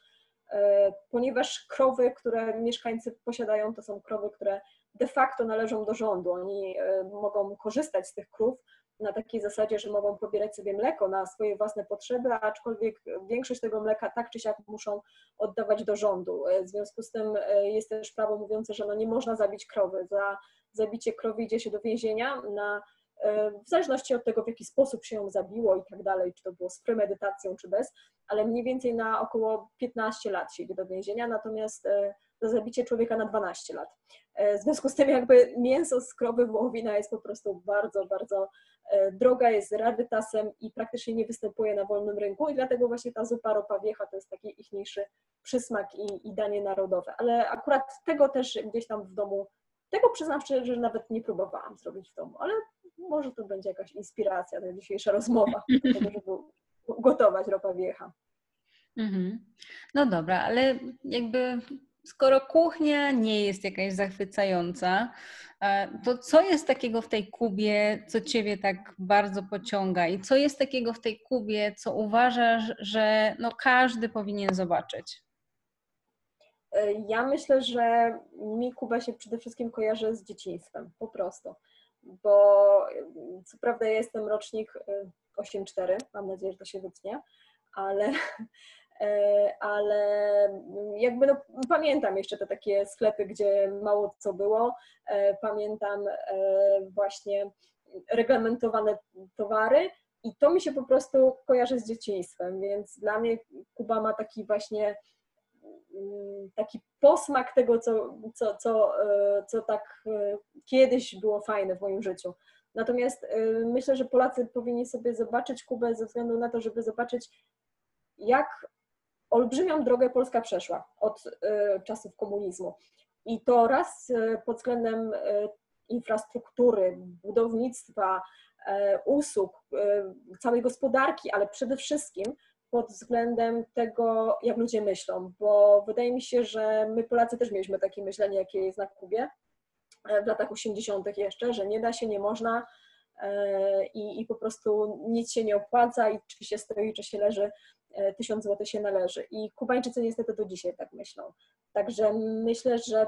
S2: e, ponieważ krowy, które mieszkańcy posiadają, to są krowy, które de facto należą do rządu. Oni mogą korzystać z tych krów na takiej zasadzie, że mogą pobierać sobie mleko na swoje własne potrzeby, aczkolwiek większość tego mleka tak czy siak muszą oddawać do rządu. W związku z tym jest też prawo mówiące, że no nie można zabić krowy. Za zabicie krowy idzie się do więzienia na w zależności od tego, w jaki sposób się ją zabiło i tak dalej, czy to było z premedytacją, czy bez, ale mniej więcej na około 15 lat siedzi do więzienia, natomiast za zabicie człowieka na 12 lat. W związku z tym jakby mięso z krowy wołowina jest po prostu bardzo, bardzo droga, jest rarytasem i praktycznie nie występuje na wolnym rynku i dlatego właśnie ta zupa ropa wiecha to jest taki ichniejszy przysmak i, i danie narodowe. Ale akurat tego też gdzieś tam w domu, tego przyznam szczerze, że nawet nie próbowałam zrobić w domu, ale może to będzie jakaś inspiracja, ta dzisiejsza rozmowa, do tego, żeby gotować ropa wiecha.
S1: Mhm. No dobra, ale jakby skoro kuchnia nie jest jakaś zachwycająca, e, to co jest takiego w tej Kubie, co Ciebie tak bardzo pociąga i co jest takiego w tej Kubie, co uważasz, że no każdy powinien zobaczyć?
S2: E, ja myślę, że mi Kuba się przede wszystkim kojarzy z dzieciństwem, po prostu. Bo co prawda ja jestem rocznik 8-4, e, mam nadzieję, że to się wytnie, ale, e, ale jakby no, pamiętam jeszcze te takie sklepy, gdzie mało co było. Pamiętam właśnie reglamentowane towary i to mi się po prostu kojarzy z dzieciństwem, więc dla mnie Kuba ma taki właśnie Mm, taki posmak tego, co, co, co, e, co tak e, kiedyś było fajne w moim życiu. Natomiast myślę, że Polacy powinni sobie zobaczyć Kubę ze względu na to, żeby zobaczyć, jak olbrzymią drogę Polska przeszła od czasów komunizmu. I to raz pod względem infrastruktury, budownictwa, usług, całej gospodarki, ale przede wszystkim pod względem tego, jak ludzie myślą, bo wydaje mi się, że my Polacy też mieliśmy takie myślenie, jakie jest na Kubie e, w latach 80. jeszcze, że nie da się, nie można e, i, i po prostu nic się nie opłaca i czy się stoi, czy się leży, e, tysiąc złotych się należy. I Kubańczycy niestety do dzisiaj tak myślą. Także myślę, że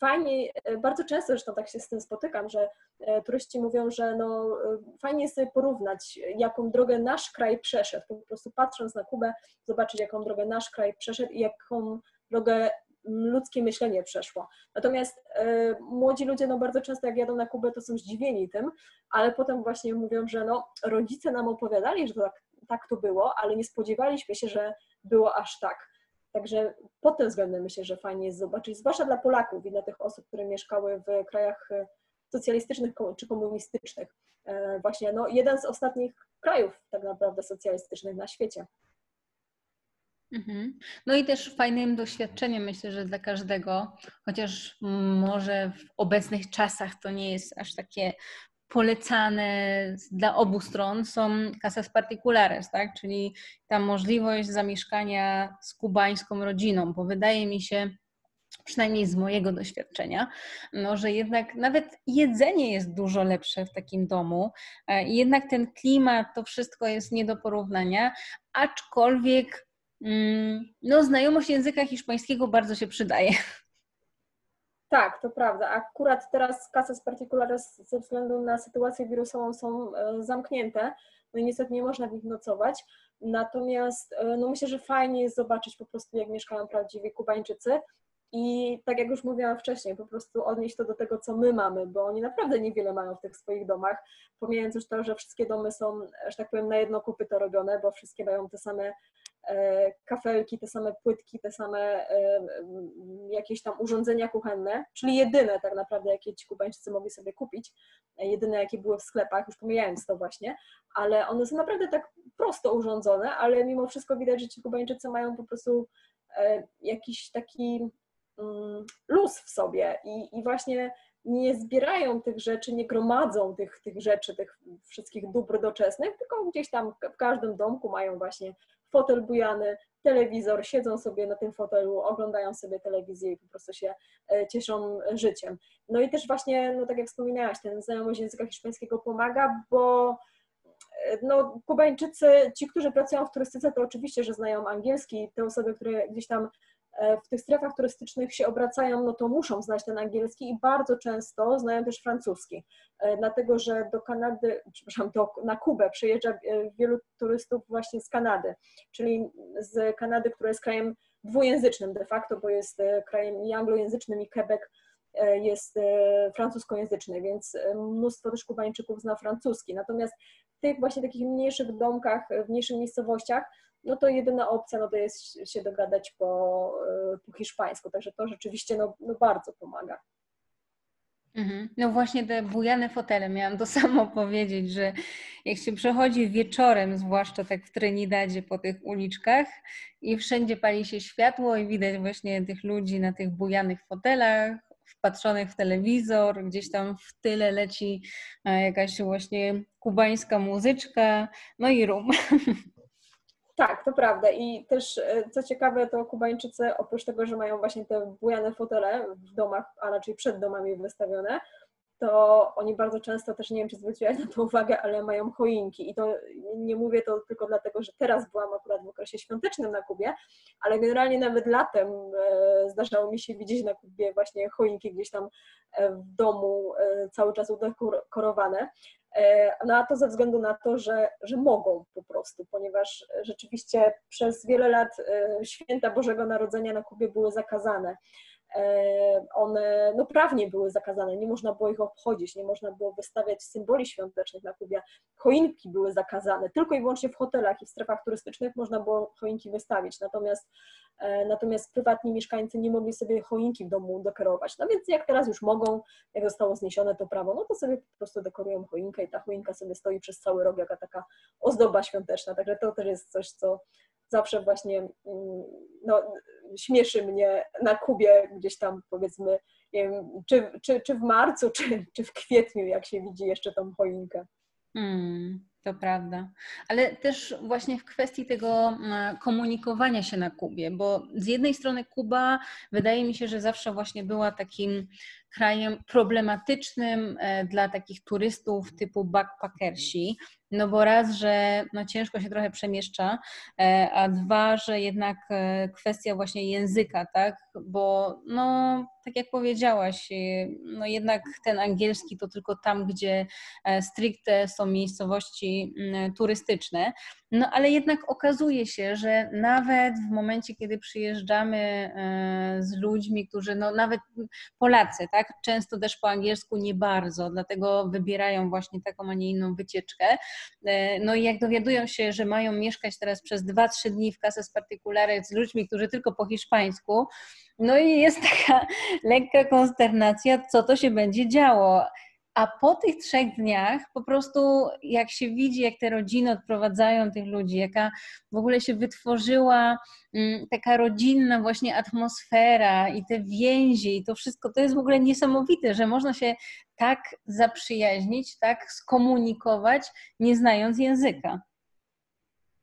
S2: fajnie, e, bardzo często zresztą tak się z tym spotykam, że e, turyści mówią, że no, e, fajnie jest sobie porównać, jaką drogę nasz kraj przeszedł, po prostu patrząc na Kubę, zobaczyć, jaką drogę nasz kraj przeszedł i jaką drogę ludzkie myślenie przeszło. Natomiast y, młodzi ludzie no bardzo często jak jadą na Kubę, to są zdziwieni tym, ale potem właśnie mówią, że no rodzice nam opowiadali, że tak, tak to było, ale nie spodziewaliśmy się, że było aż tak. Także pod tym względem myślę, że fajnie jest zobaczyć, zwłaszcza dla Polaków i dla tych osób, które mieszkały w krajach e, socjalistycznych czy komunistycznych. E, właśnie no, jeden z ostatnich krajów tak naprawdę socjalistycznych na świecie.
S1: Mhm. No i też fajnym doświadczeniem myślę, że dla każdego, chociaż może w obecnych czasach to nie jest aż takie polecane dla obu stron są casas particulares, tak? czyli ta możliwość zamieszkania z kubańską rodziną, bo wydaje mi się, przynajmniej z mojego doświadczenia, no, że jednak nawet jedzenie jest dużo lepsze w takim domu, e, jednak ten klimat, to wszystko jest nie do porównania, aczkolwiek mm, no, znajomość języka hiszpańskiego bardzo się przydaje.
S2: Tak, to prawda. Akurat teraz casas particulares ze względu na sytuację wirusową są e, zamknięte, no i niestety nie można w nich nocować. Natomiast e, no myślę, że fajnie jest zobaczyć po prostu, jak mieszkają prawdziwi Kubańczycy i tak jak już mówiłam wcześniej, po prostu odnieść to do tego, co my mamy, bo oni naprawdę niewiele mają w tych swoich domach, pomijając już to, że wszystkie domy są, że tak powiem, na jedno kopyto robione, bo wszystkie mają te same kafelki, te same płytki, te same e, jakieś tam urządzenia kuchenne, czyli jedyne tak naprawdę, jakie ci Kubańczycy mogli sobie kupić, e, jedyne, jakie były w sklepach, już pomijając to właśnie, ale one są naprawdę tak prosto urządzone, ale mimo wszystko widać, że ci Kubańczycy mają po prostu jakiś taki mm, luz w sobie i, i właśnie nie zbierają tych rzeczy, nie gromadzą tych, tych rzeczy, tych wszystkich dóbr doczesnych, tylko gdzieś tam w każdym domku mają właśnie fotel bujany, telewizor, siedzą sobie na tym fotelu, oglądają sobie telewizję i po prostu się e, cieszą życiem. No i też właśnie, no tak jak wspominałaś, ten znajomość języka hiszpańskiego pomaga, bo e, no, Kubańczycy, ci, którzy pracują w turystyce, to oczywiście, że znają angielski, te osoby, które gdzieś tam w tych strefach turystycznych się obracają, no to muszą znać ten angielski i bardzo często znają też francuski, e, dlatego że do Kanady, przepraszam, do, na Kubę przyjeżdża e, wielu turystów właśnie z Kanady, czyli z Kanady, która jest krajem dwujęzycznym de facto, bo jest krajem i anglojęzycznym i Quebec jest francuskojęzyczny, więc mnóstwo też Kubańczyków zna francuski. Natomiast w tych właśnie takich mniejszych domkach, w mniejszych miejscowościach, no to jedyna opcja no to jest się dogadać po, po hiszpańsku, także to rzeczywiście no, no bardzo pomaga.
S1: Mhm. No właśnie te bujane fotele, miałam to samo powiedzieć, że jak się przechodzi wieczorem, zwłaszcza tak w Trinidadzie po tych uliczkach i wszędzie pali się światło i widać właśnie tych ludzi na tych bujanych fotelach, wpatrzonych w telewizor, gdzieś tam w tyle leci e, jakaś właśnie kubańska muzyczka, no i rum.
S2: Tak, to prawda. I też e, co ciekawe, to Kubańczycy oprócz tego, że mają właśnie te bujane fotele w domach, a raczej przed domami wystawione, to oni bardzo często też, nie wiem czy zwróciłaś na to uwagę, ale mają choinki i to nie mówię to tylko dlatego, że teraz byłam akurat w okresie świątecznym na Kubie, ale generalnie nawet latem e, zdarzało mi się widzieć na Kubie właśnie choinki gdzieś tam e, w domu cały czas udekorowane no a to ze względu na to, że, że mogą po prostu, ponieważ rzeczywiście przez wiele lat e, święta Bożego Narodzenia na Kubie były zakazane. E, one no, prawnie były zakazane, nie można było ich obchodzić, nie można było wystawiać symboli świątecznych na Kubie. Choinki były zakazane, tylko i wyłącznie w hotelach i w strefach turystycznych można było choinki wystawić, natomiast, e, natomiast prywatni mieszkańcy nie mogli sobie choinki w domu dekorować. No więc jak teraz już mogą, jak zostało zniesione to prawo, no to sobie po prostu dekorują choinkę i ta choinka sobie stoi przez cały rok jaka taka ozdoba świąteczna, także to też jest coś, co zawsze właśnie mm, no, śmieszy mnie na Kubie gdzieś tam powiedzmy, wiem, czy, czy, czy w marcu, czy, czy w kwietniu, jak się widzi jeszcze tą choinkę.
S1: Hmm, to prawda. Ale też właśnie w kwestii tego mm, komunikowania się na Kubie, bo z jednej strony Kuba wydaje mi się, że zawsze właśnie była takim krajem problematycznym e, dla takich turystów typu backpackersi, no bo raz, że no ciężko się trochę przemieszcza, e, a dwa, że jednak e, kwestia właśnie języka, tak, bo no tak jak powiedziałaś, no jednak ten angielski to tylko tam, gdzie stricte są miejscowości mm, turystyczne, no ale jednak okazuje się, że nawet w momencie, kiedy przyjeżdżamy z ludźmi, którzy, no nawet Polacy, tak, tak? Często też po angielsku nie bardzo, dlatego wybierają właśnie taką, a nie inną wycieczkę. E, no i jak dowiadują się, że mają mieszkać teraz przez 2-3 dni w Casas Particulares z ludźmi, którzy tylko po hiszpańsku, no i jest taka lekka konsternacja, co to się będzie działo. A po tych trzech dniach po prostu jak się widzi, jak te rodziny odprowadzają tych ludzi, jaka w ogóle się wytworzyła mm, taka rodzinna właśnie atmosfera i te więzi i to wszystko, to jest w ogóle niesamowite, że można się tak zaprzyjaźnić, tak skomunikować, nie znając języka.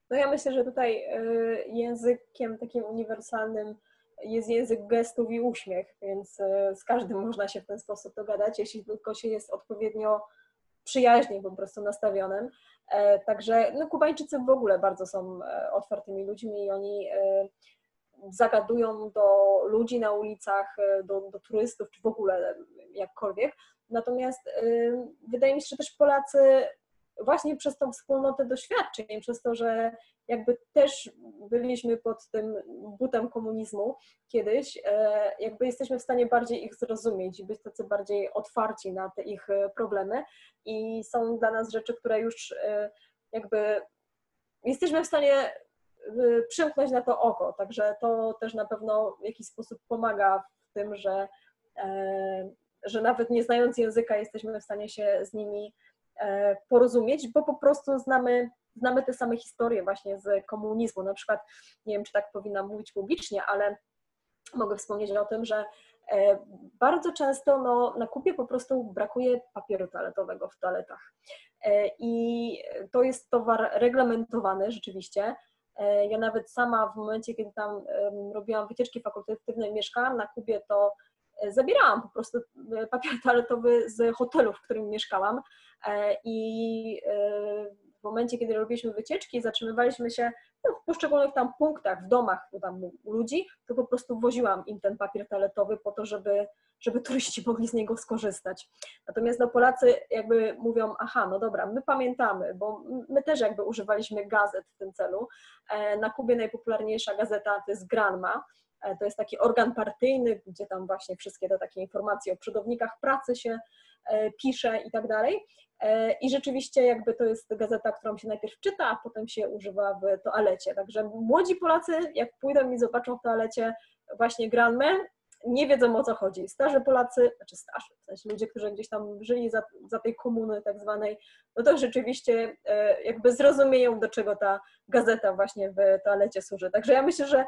S2: No ja myślę, że tutaj y, językiem takim uniwersalnym jest język gestów i uśmiech, więc e, z każdym można się w ten sposób dogadać, jeśli tylko się jest odpowiednio przyjaźnie po prostu nastawionym. E, także no, Kubańczycy w ogóle bardzo są e, otwartymi ludźmi i oni zagadują do ludzi na ulicach, do, do turystów, czy w ogóle jakkolwiek. Natomiast wydaje mi się, że też Polacy właśnie przez tą wspólnotę doświadczeń, przez to, że jakby też byliśmy pod tym butem komunizmu kiedyś, e, jakby jesteśmy w stanie bardziej ich zrozumieć i być tacy bardziej otwarci na te ich e, problemy. I są dla nas rzeczy, które już e, jakby jesteśmy w stanie przymknąć na to oko, także to też na pewno w jakiś sposób pomaga w tym, że, że nawet nie znając języka jesteśmy w stanie się z nimi porozumieć, bo po prostu znamy znamy te same historie właśnie z komunizmu. Na przykład, nie wiem, czy tak powinnam mówić publicznie, ale mogę wspomnieć o tym, że e, bardzo często no, na kupie po prostu brakuje papieru toaletowego w toaletach. E, I to jest towar reglamentowany rzeczywiście. E, ja nawet sama w momencie, kiedy tam robiłam wycieczki fakultatywne i mieszkałam na Kubie, to zabierałam po prostu papier toaletowy z hotelu, w którym mieszkałam i w momencie, kiedy robiliśmy wycieczki, zatrzymywaliśmy się no, w poszczególnych tam punktach, w domach tam ludzi, to po prostu woziłam im ten papier toaletowy po to, żeby, żeby turyści mogli z niego skorzystać. Natomiast no, Polacy jakby mówią, aha, no dobra, my pamiętamy, bo my też jakby używaliśmy gazet w tym celu. E, na Kubie najpopularniejsza gazeta to jest Granma, e, to jest taki organ partyjny, gdzie tam właśnie wszystkie te takie informacje o przodownikach pracy się e, pisze i tak dalej. I rzeczywiście jakby to jest gazeta, którą się najpierw czyta, a potem się używa w toalecie. Także młodzi Polacy, jak pójdą i zobaczą w toalecie właśnie Granmę, nie wiedzą o co chodzi. Starzy Polacy, znaczy starzy, w sensie ludzie, którzy gdzieś tam żyli za, za tej komuny tak zwanej, no to rzeczywiście e, jakby zrozumieją, do czego ta gazeta właśnie w toalecie służy. Także ja myślę, że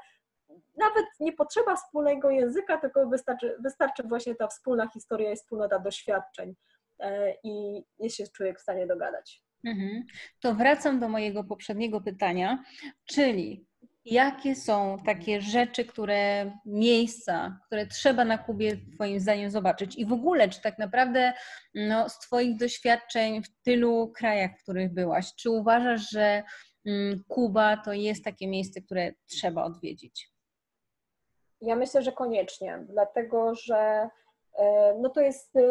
S2: nawet nie potrzeba wspólnego języka, tylko wystarczy, wystarczy właśnie ta wspólna historia i wspólnota doświadczeń e, i jest się człowiek w stanie dogadać. Mhm.
S1: To wracam do mojego poprzedniego pytania, czyli Jakie są takie rzeczy, które, miejsca, które trzeba na Kubie Twoim zdaniem zobaczyć? I w ogóle, czy tak naprawdę no, z Twoich doświadczeń w tylu krajach, w których byłaś, czy uważasz, że mm, Kuba to jest takie miejsce, które trzeba odwiedzić?
S2: Ja myślę, że koniecznie, dlatego że e, no to jest e,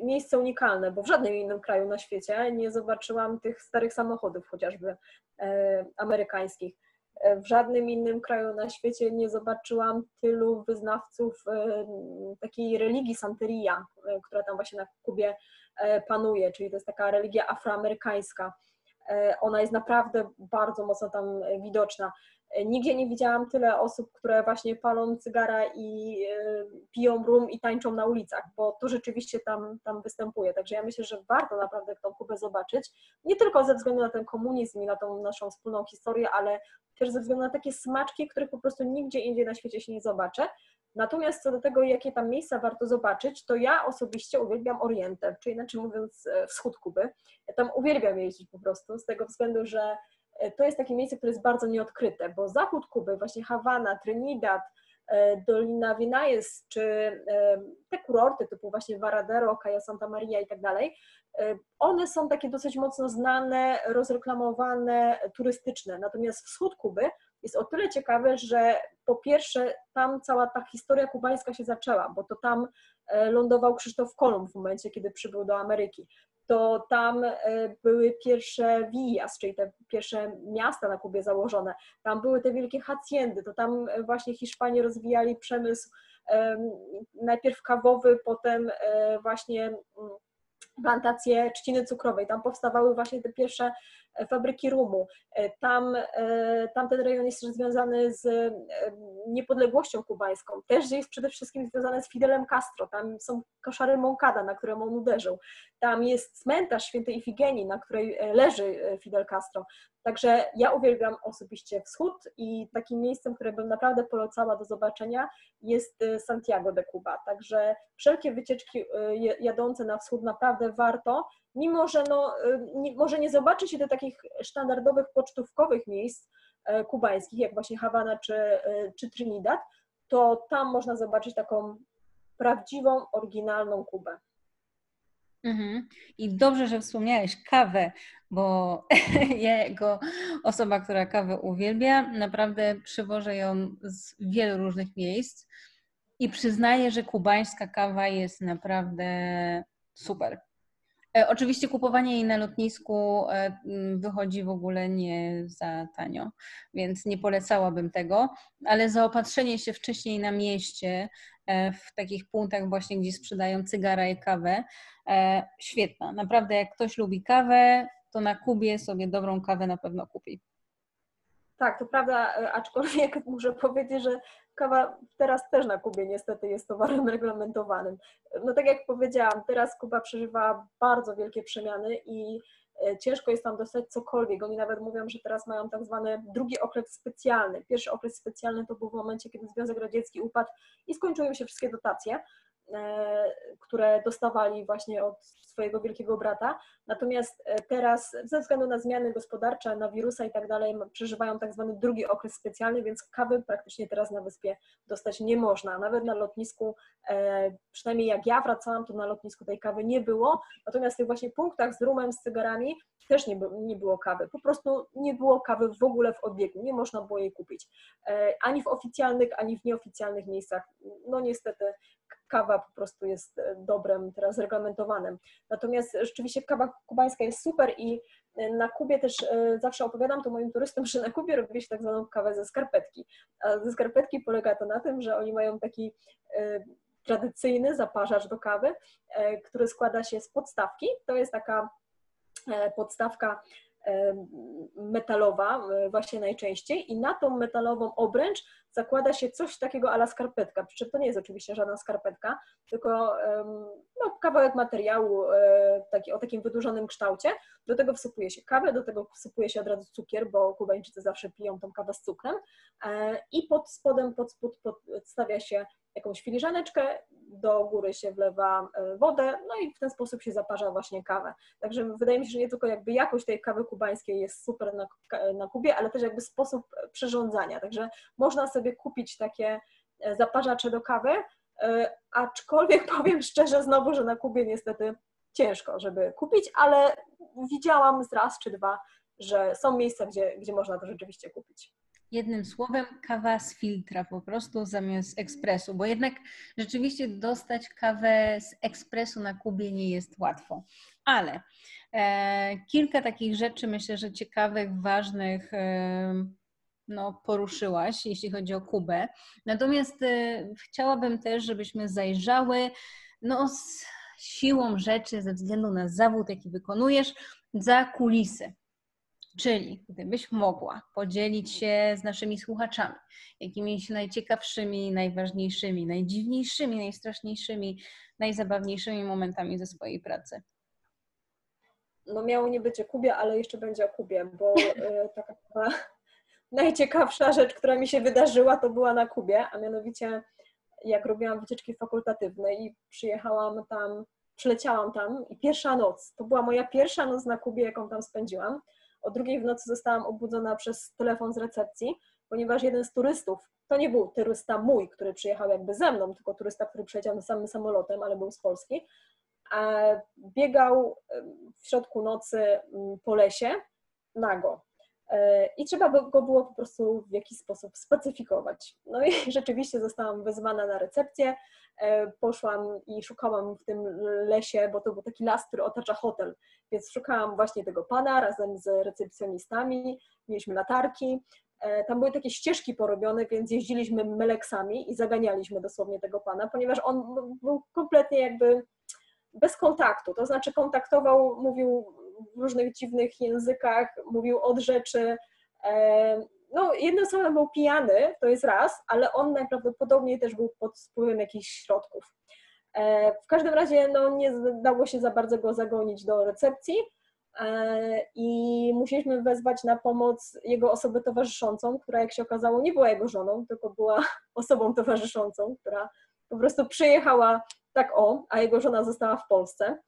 S2: miejsce unikalne, bo w żadnym innym kraju na świecie nie zobaczyłam tych starych samochodów, chociażby e, amerykańskich w żadnym innym kraju na świecie nie zobaczyłam tylu wyznawców takiej religii Santeria, która tam właśnie na Kubie panuje, czyli to jest taka religia afroamerykańska. Ona jest naprawdę bardzo mocno tam widoczna. Nigdzie nie widziałam tyle osób, które właśnie palą cygara i e, piją rum i tańczą na ulicach, bo to rzeczywiście tam, tam występuje. Także ja myślę, że warto naprawdę tą Kubę zobaczyć, nie tylko ze względu na ten komunizm i na tą naszą wspólną historię, ale też ze względu na takie smaczki, których po prostu nigdzie indziej na świecie się nie zobaczę. Natomiast co do tego, jakie tam miejsca warto zobaczyć, to ja osobiście uwielbiam Orientę, czyli inaczej mówiąc e, wschód Kuby. Ja tam uwielbiam jeździć po prostu, z tego względu, że to jest takie miejsce, które jest bardzo nieodkryte, bo zachód Kuby, właśnie Hawana, Trinidad, e, Dolina Vinayes, czy e, te kurorty typu właśnie Varadero, Cayo Santa Maria i tak dalej, one są takie dosyć mocno znane, rozreklamowane, turystyczne. Natomiast wschód Kuby jest o tyle ciekawy, że po pierwsze tam cała ta historia kubańska się zaczęła, bo to tam lądował Krzysztof Kolumb w momencie, kiedy przybył do Ameryki to tam e, były pierwsze villas, czyli te pierwsze miasta na Kubie założone. Tam były te wielkie haciendy, to tam e, właśnie Hiszpanie rozwijali przemysł najpierw kawowy, potem e, właśnie mm, plantacje trzciny cukrowej. Tam powstawały właśnie te pierwsze fabryki rumu. E, tam, e, ten rejon jest też związany z e, niepodległością kubańską. Też jest przede wszystkim związany z Fidelem Castro. Tam są koszary Moncada, na które on uderzył. Tam jest cmentarz świętej Ifigenii, na której leży Fidel Castro. Także ja uwielbiam osobiście wschód i takim miejscem, które bym naprawdę polecała do zobaczenia jest Santiago de Cuba. Także wszelkie wycieczki jadące na wschód naprawdę warto mimo że no, y, nie, może nie zobaczy się do takich standardowych pocztówkowych miejsc e, kubańskich, jak właśnie Hawana czy, e, czy Trinidad, to tam można zobaczyć taką prawdziwą, oryginalną Kubę.
S1: Mhm. I dobrze, że wspomniałeś kawę, bo ja jako osoba, która kawę uwielbia, naprawdę przywożę ją z wielu różnych miejsc i przyznaję, że kubańska kawa jest naprawdę super. E, oczywiście kupowanie jej na lotnisku e, wychodzi w ogóle nie za tanio, więc nie polecałabym tego, ale zaopatrzenie się wcześniej na mieście, e, w takich punktach właśnie, gdzie sprzedają cygara i kawę, świetna. Naprawdę jak ktoś lubi kawę, to na Kubie sobie dobrą kawę na pewno kupi.
S2: Tak, to prawda, aczkolwiek muszę powiedzieć, że kawa teraz też na Kubie niestety jest towarem reglamentowanym. No tak jak powiedziałam, teraz Kuba przeżywa bardzo wielkie przemiany i e, ciężko jest tam dostać cokolwiek. Oni nawet mówią, że teraz mają tak zwany drugi okres specjalny. Pierwszy okres specjalny to był w momencie, kiedy Związek Radziecki upadł i skończyły się wszystkie dotacje, które dostawali właśnie od swojego wielkiego brata. Natomiast e, teraz ze względu na zmiany gospodarcze, na wirusa i tak dalej przeżywają tak zwany drugi okres specjalny, więc kawy praktycznie teraz na wyspie dostać nie można. Nawet na lotnisku, e, przynajmniej jak ja wracałam, to na lotnisku tej kawy nie było. Natomiast w tych właśnie punktach z rumem, z cygarami też nie, nie było kawy. Po prostu nie było kawy w ogóle w obiegu, nie można było jej kupić. Ani w oficjalnych, ani w nieoficjalnych miejscach. No niestety kawa po prostu jest e, dobrem teraz reglamentowanym. Natomiast rzeczywiście kawa kubańska jest super i e, na Kubie też e, zawsze opowiadam to moim turystom, że na Kubie robi się tak zwaną kawę ze skarpetki. A ze skarpetki polega to na tym, że oni mają taki tradycyjny zaparzacz do kawy, który składa się z podstawki. To jest taka podstawka metalowa właśnie najczęściej. I na tą metalową obręcz zakłada się coś takiego ala skarpetka, przy czym to nie jest oczywiście żadna skarpetka, tylko no, kawałek materiału e, taki, o takim wydłużonym kształcie. Do tego wsypuje się kawę, do tego wsypuje się od razu cukier, bo Kubańczycy zawsze piją tą kawę z cukrem. E, i pod spodem pod spód podstawia się jakąś filiżaneczkę, do góry się wlewa e, wodę, no i w ten sposób się zaparza właśnie kawę. Także wydaje mi się, że nie tylko jakby jakość tej kawy kubańskiej jest super na, na Kubie, ale też jakby sposób przyrządzania. Także można sobie kupić takie e, zaparzacze do kawy, e, aczkolwiek powiem szczerze znowu, że na Kubie niestety ciężko, żeby kupić, ale widziałam z raz czy dwa, że są miejsca, gdzie, gdzie można to rzeczywiście kupić.
S1: Jednym słowem, kawa z filtra po prostu zamiast ekspresu, bo jednak rzeczywiście dostać kawę z ekspresu na Kubie nie jest łatwo. Ale e, kilka takich rzeczy myślę, że ciekawych, ważnych e, no, poruszyłaś, jeśli chodzi o Kubę. Natomiast e, chciałabym też, żebyśmy zajrzały no, z siłą rzeczy, ze względu na zawód, jaki wykonujesz, za kulisy. Czyli gdybyś mogła podzielić się z naszymi słuchaczami jakimiś najciekawszymi, najważniejszymi, najdziwniejszymi, najstraszniejszymi, najzabawniejszymi momentami ze swojej pracy.
S2: No miało nie być o Kubie, ale jeszcze będzie o Kubie, bo y, taka najciekawsza rzecz, która mi się wydarzyła, to była na Kubie, a mianowicie jak robiłam wycieczki fakultatywne i przyjechałam tam, przyleciałam tam i pierwsza noc, to była moja pierwsza noc na Kubie, jaką tam spędziłam o drugiej w nocy zostałam obudzona przez telefon z recepcji, ponieważ jeden z turystów, to nie był turysta mój, który przyjechał jakby ze mną, tylko turysta, który przyleciał samym samolotem, ale był z Polski, biegał w środku nocy po lesie nago. E, I trzeba go było po prostu w jakiś sposób specyfikować. No i rzeczywiście zostałam wezwana na recepcję. E, poszłam i szukałam w tym lesie, bo to był taki las, który otacza hotel, więc szukałam właśnie tego pana razem z recepcjonistami, mieliśmy latarki, e, tam były takie ścieżki porobione, więc jeździliśmy meleksami i zaganialiśmy dosłownie tego pana, ponieważ on był kompletnie jakby bez kontaktu, to znaczy kontaktował, mówił w różnych dziwnych językach, mówił od rzeczy, e, no jednym słowem był pijany, to jest raz, ale on najprawdopodobniej też był pod wpływem jakichś środków. E, w każdym razie no, nie dało się za bardzo go zagonić do recepcji e, i musieliśmy wezwać na pomoc jego osobę towarzyszącą, która jak się okazało nie była jego żoną, tylko była osobą towarzyszącą, która po prostu przyjechała tak o, a jego żona została w Polsce.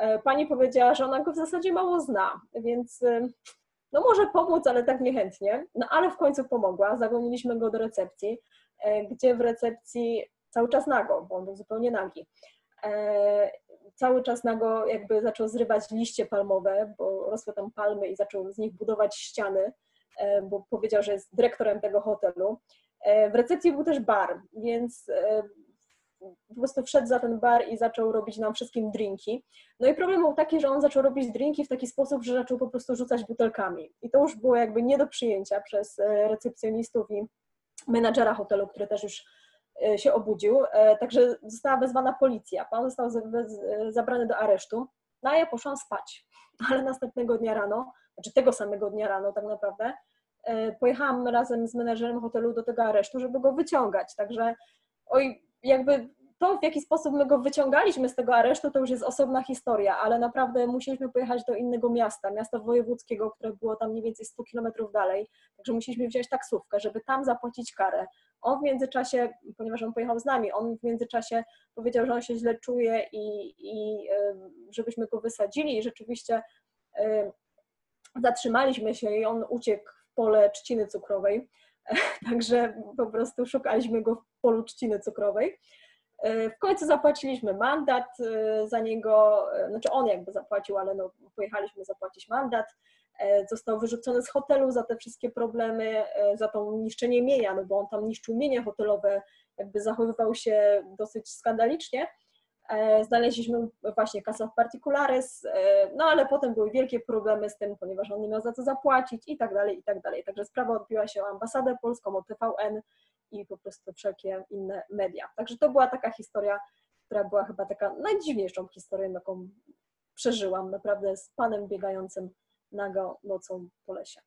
S2: E, pani powiedziała, że ona go w zasadzie mało zna, więc no może pomóc, ale tak niechętnie. No ale w końcu pomogła. Zagoniliśmy go do recepcji, e, gdzie w recepcji cały czas nago, bo on był zupełnie nagi. E, cały czas nago jakby zaczął zrywać liście palmowe, bo rosły tam palmy i zaczął z nich budować ściany, bo powiedział, że jest dyrektorem tego hotelu. W recepcji był też bar, więc po prostu wszedł za ten bar i zaczął robić nam wszystkim drinki. No i problem był taki, że on zaczął robić drinki w taki sposób, że zaczął po prostu rzucać butelkami. I to już było jakby nie do przyjęcia przez e, recepcjonistów i menadżera hotelu, który też już e, się obudził. E, także została wezwana policja. Pan został zabrany do aresztu. No a ja poszłam spać. Ale następnego dnia rano, znaczy tego samego dnia rano tak naprawdę, pojechałam razem z menedżerem hotelu do tego aresztu, żeby go wyciągać. Także oj, jakby to, w jaki sposób my go wyciągaliśmy z tego aresztu, to już jest osobna historia, ale naprawdę musieliśmy pojechać do innego miasta, miasta wojewódzkiego, które było tam mniej więcej 100 kilometrów dalej, także musieliśmy wziąć taksówkę, żeby tam zapłacić karę. On w międzyczasie, ponieważ on pojechał z nami, on w międzyczasie powiedział, że on się źle czuje i, i żebyśmy go wysadzili. I rzeczywiście zatrzymaliśmy się i on uciekł w pole trzciny cukrowej, także po prostu szukaliśmy go w polu trzciny cukrowej. W końcu zapłaciliśmy mandat za niego, znaczy on jakby zapłacił, ale no, pojechaliśmy zapłacić mandat. Został wyrzucony z hotelu za te wszystkie problemy, za to niszczenie mienia, no bo on tam niszczył mienie hotelowe, jakby zachowywał się dosyć skandalicznie. E, znaleźliśmy właśnie kasę w particulares, e, no ale potem były wielkie problemy z tym, ponieważ on nie miał za co zapłacić i tak dalej, i tak dalej. Także sprawa odbiła się o ambasadę polską, o TVN i po prostu wszelkie inne media. Także to była taka historia, która była chyba taka najdziwniejszą historią, jaką przeżyłam, naprawdę z panem biegającym nago nocą po lesie.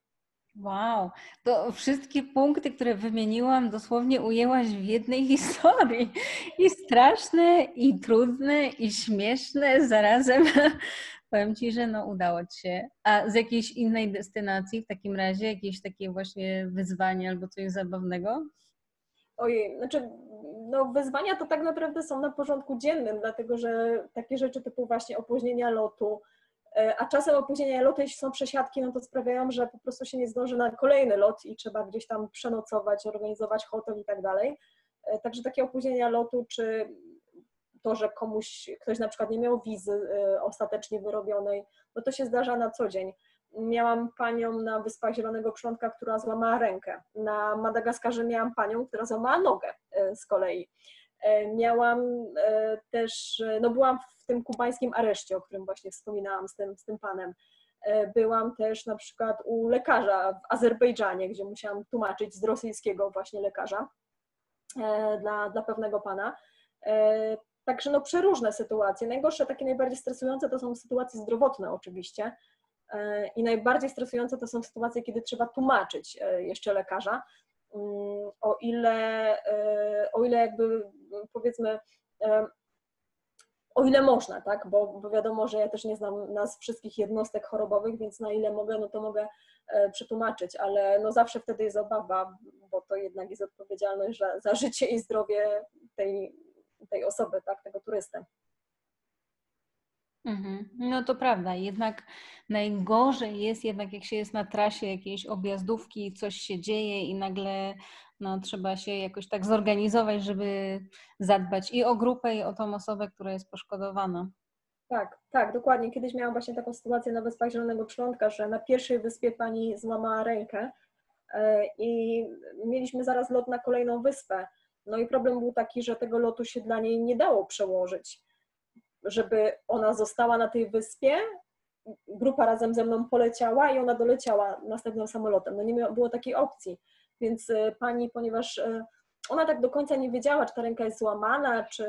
S1: Wow, to wszystkie punkty, które wymieniłam, dosłownie ujęłaś w jednej historii. I straszne, i trudne, i śmieszne zarazem. Powiem Ci, że no udało Ci się. A z jakiejś innej destynacji w takim razie, jakieś takie właśnie wyzwanie albo coś zabawnego?
S2: Ojej, znaczy no wyzwania to tak naprawdę są na porządku dziennym, dlatego że takie rzeczy typu właśnie opóźnienia lotu, a czasem opóźnienia lotu, jeśli są przesiadki, no to sprawiają, że po prostu się nie zdąży na kolejny lot i trzeba gdzieś tam przenocować, organizować hotel i tak dalej. E, także takie opóźnienia lotu, czy to, że komuś, ktoś na przykład nie miał wizy e, ostatecznie wyrobionej, no to się zdarza na co dzień. Miałam panią na Wyspach Zielonego Przylądka, która złamała rękę. Na Madagaskarze miałam panią, która złamała nogę z kolei. Miałam też, no byłam w tym kubańskim areszcie, o którym właśnie wspominałam z tym, z tym panem. E, byłam też na przykład u lekarza w Azerbejdżanie, gdzie musiałam tłumaczyć z rosyjskiego właśnie lekarza e, dla, dla pewnego pana. E, także no przeróżne sytuacje. Najgorsze, takie najbardziej stresujące to są sytuacje zdrowotne oczywiście. I najbardziej stresujące to są sytuacje, kiedy trzeba tłumaczyć jeszcze lekarza. Mm, o ile, o ile jakby powiedzmy o ile można, tak? Bo, bo, wiadomo, że ja też nie znam nas wszystkich jednostek chorobowych, więc na ile mogę, no to mogę e, przetłumaczyć, ale no zawsze wtedy jest obawa, bo to jednak jest odpowiedzialność za, za życie i zdrowie tej, tej osoby, tak? Tego turysty.
S1: Mhm. No to prawda, jednak najgorzej jest jednak jak się jest na trasie jakiejś objazdówki, coś się dzieje i nagle no, trzeba się jakoś tak zorganizować, żeby zadbać i o grupę, i o tą osobę, która jest poszkodowana.
S2: Tak, tak, dokładnie. Kiedyś miałam właśnie taką sytuację na Wyspach Zielonego Przylądka, że na pierwszej wyspie pani złamała rękę e, i mieliśmy zaraz lot na kolejną wyspę. No i problem był taki, że tego lotu się dla niej nie dało przełożyć. Żeby ona została na tej wyspie, grupa razem ze mną poleciała i ona doleciała następnym samolotem. No nie było takiej opcji. Więc e, pani, ponieważ e, ona tak do końca nie wiedziała, czy ta ręka jest złamana, czy,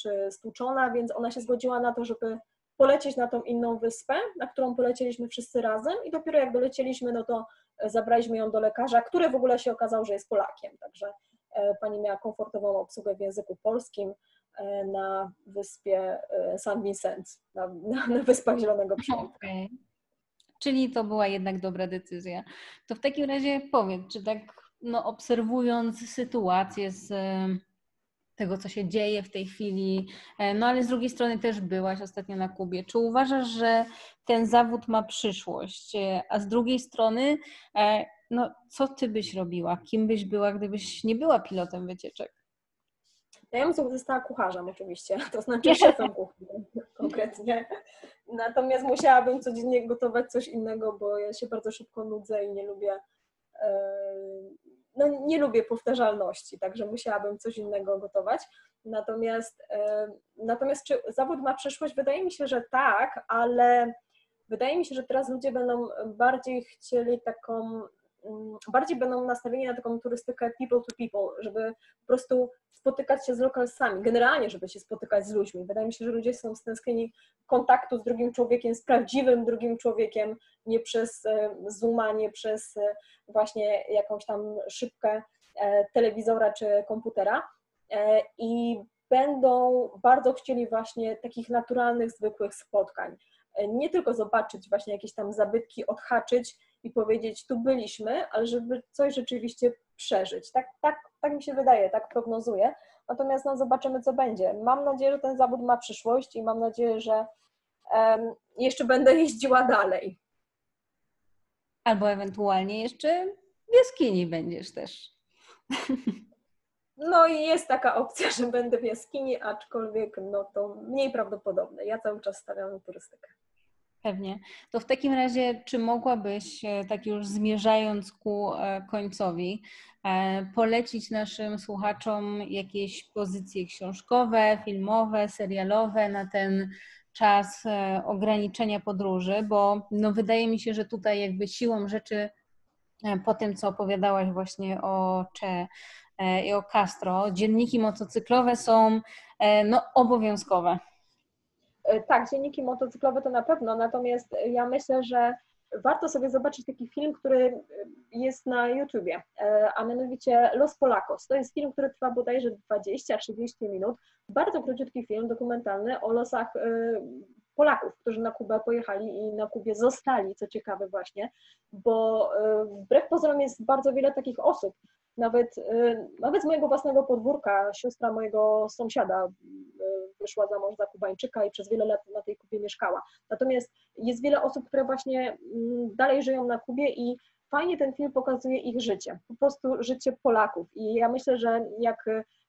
S2: czy stłuczona, więc ona się zgodziła na to, żeby polecieć na tą inną wyspę, na którą polecieliśmy wszyscy razem i dopiero jak dolecieliśmy, no to e, zabraliśmy ją do lekarza, który w ogóle się okazał, że jest Polakiem, także pani miała komfortową obsługę w języku polskim na wyspie San Vicent, na, na, na Wyspach Zielonego Przylądka. Okay.
S1: Czyli to była jednak dobra decyzja. To w takim razie powiedz, czy tak no, obserwując sytuację z tego, co się dzieje w tej chwili, e, no ale z drugiej strony też byłaś ostatnio na Kubie. Czy uważasz, że ten zawód ma przyszłość? E, a z drugiej strony, e, no, co ty byś robiła? Kim byś była, gdybyś nie była pilotem wycieczek?
S2: Ja bym została kucharzem oczywiście, to znaczy szefem kuchni konkretnie. Natomiast musiałabym codziennie gotować coś innego, bo ja się bardzo szybko nudzę i nie lubię no nie lubię powtarzalności, także musiałabym coś innego gotować. Natomiast, natomiast czy zawód ma przyszłość? Wydaje mi się, że tak, ale wydaje mi się, że teraz ludzie będą bardziej chcieli taką, bardziej będą nastawieni na taką turystykę people to people, żeby po prostu spotykać się z lokalsami, generalnie, żeby się spotykać z ludźmi. Wydaje mi się, że ludzie są stęsknieni kontaktu z drugim człowiekiem, z prawdziwym drugim człowiekiem, nie przez e, Zooma, nie przez e, właśnie jakąś tam szybkę e, telewizora czy komputera. I będą bardzo chcieli właśnie takich naturalnych, zwykłych spotkań. Nie tylko zobaczyć właśnie jakieś tam zabytki, odhaczyć i powiedzieć, tu byliśmy, ale żeby coś rzeczywiście przeżyć. Tak, tak tak mi się wydaje, tak prognozuję. Natomiast no, zobaczymy, co będzie. Mam nadzieję, że ten zawód ma przyszłość i mam nadzieję, że um, jeszcze będę jeździła dalej.
S1: Albo ewentualnie jeszcze w jaskini będziesz też.
S2: No i jest taka opcja, że będę w jaskini, aczkolwiek no to mniej prawdopodobne. Ja cały czas stawiam na turystykę.
S1: Pewnie. To w takim razie, czy mogłabyś, e, tak już zmierzając ku e, końcowi, e, polecić naszym słuchaczom jakieś pozycje książkowe, filmowe, serialowe na ten czas ograniczenia podróży, bo no wydaje mi się, że tutaj jakby siłą rzeczy po tym, co opowiadałaś właśnie o Cze i o Castro, dzienniki motocyklowe są no, obowiązkowe.
S2: E, tak, dzienniki motocyklowe to na pewno, natomiast ja myślę, że warto sobie zobaczyć taki film, który jest na YouTubie, e, a mianowicie Los Polacos. To jest film, który trwa bodajże 20-30 minut. Bardzo króciutki film dokumentalny o losach e, Polaków, którzy na Kubę pojechali i na Kubie zostali, co ciekawe właśnie, bo wbrew pozorom jest bardzo wiele takich osób, nawet, y, nawet z mojego własnego podwórka siostra mojego sąsiada y, wyszła za mąż za Kubańczyka i przez wiele lat na tej Kubie mieszkała. Natomiast jest wiele osób, które właśnie mm, dalej żyją na Kubie i fajnie ten film pokazuje ich życie, po prostu życie Polaków. I ja myślę, że jak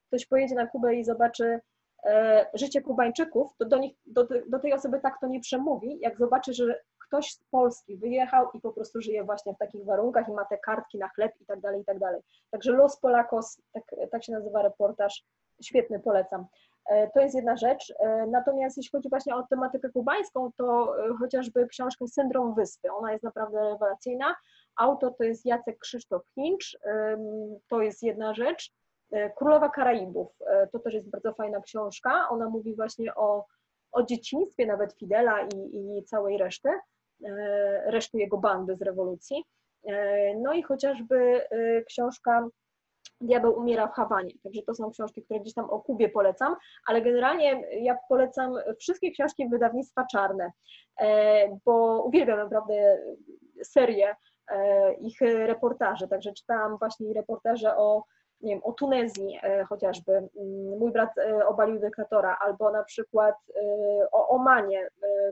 S2: ktoś pojedzie na Kubę i zobaczy e, życie Kubańczyków, to do, nich, do, do tej osoby tak to nie przemówi, jak zobaczy, że ktoś z Polski wyjechał i po prostu żyje właśnie w takich warunkach i ma te kartki na chleb i tak dalej, i tak dalej. Także Los Polakos, tak, tak się nazywa reportaż, świetny, polecam. E, to jest jedna rzecz. E, natomiast jeśli chodzi właśnie o tematykę kubańską, to e, chociażby książkę Syndrom Wyspy. Ona jest naprawdę rewelacyjna. Autor to jest Jacek Krzysztof Hinch. To jest jedna rzecz. Królowa Karaibów. To też jest bardzo fajna książka. Ona mówi właśnie o, o dzieciństwie nawet Fidela i, i całej reszty. E, reszty jego bandy z rewolucji. E, no i chociażby e, książka Diabeł umiera w Hawanie. Także to są książki, które gdzieś tam o Kubie polecam, ale generalnie ja polecam wszystkie książki wydawnictwa czarne, bo uwielbiam naprawdę serię ich reportaży. Także czytałam właśnie reportaże o nie wiem, o Tunezji chociażby, mm, mój brat obalił dyktatora, albo na przykład o Omanie,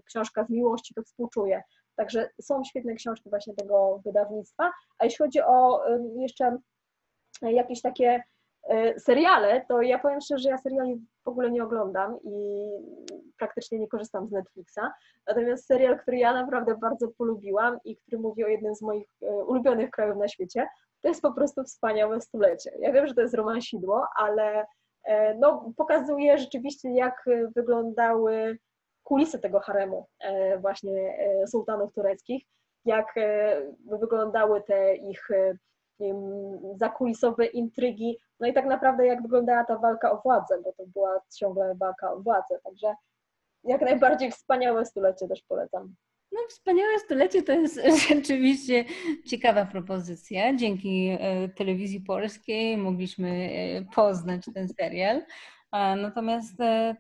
S2: książka z miłości to współczuję. Także są świetne książki właśnie tego wydawnictwa. A jeśli chodzi o jeszcze jakieś takie e, seriale, to ja powiem szczerze, że ja seriali w ogóle nie oglądam i praktycznie nie korzystam z Netflixa. Natomiast serial, który ja naprawdę bardzo polubiłam i który mówi o jednym z moich e, ulubionych krajów na świecie, to jest po prostu wspaniałe stulecie. Ja wiem, że to jest romansidło, ale e, no, pokazuje rzeczywiście, jak wyglądały kulisy tego haremu e, właśnie e, sułtanów tureckich, jak e, wyglądały te ich wiem, zakulisowe intrygi, no i tak naprawdę jak wyglądała ta walka o władzę, bo to była ciągle walka o władzę, także jak najbardziej wspaniałe stulecie też polecam.
S1: No, wspaniałe stulecie to jest rzeczywiście ciekawa propozycja. Dzięki telewizji polskiej mogliśmy poznać ten serial. Natomiast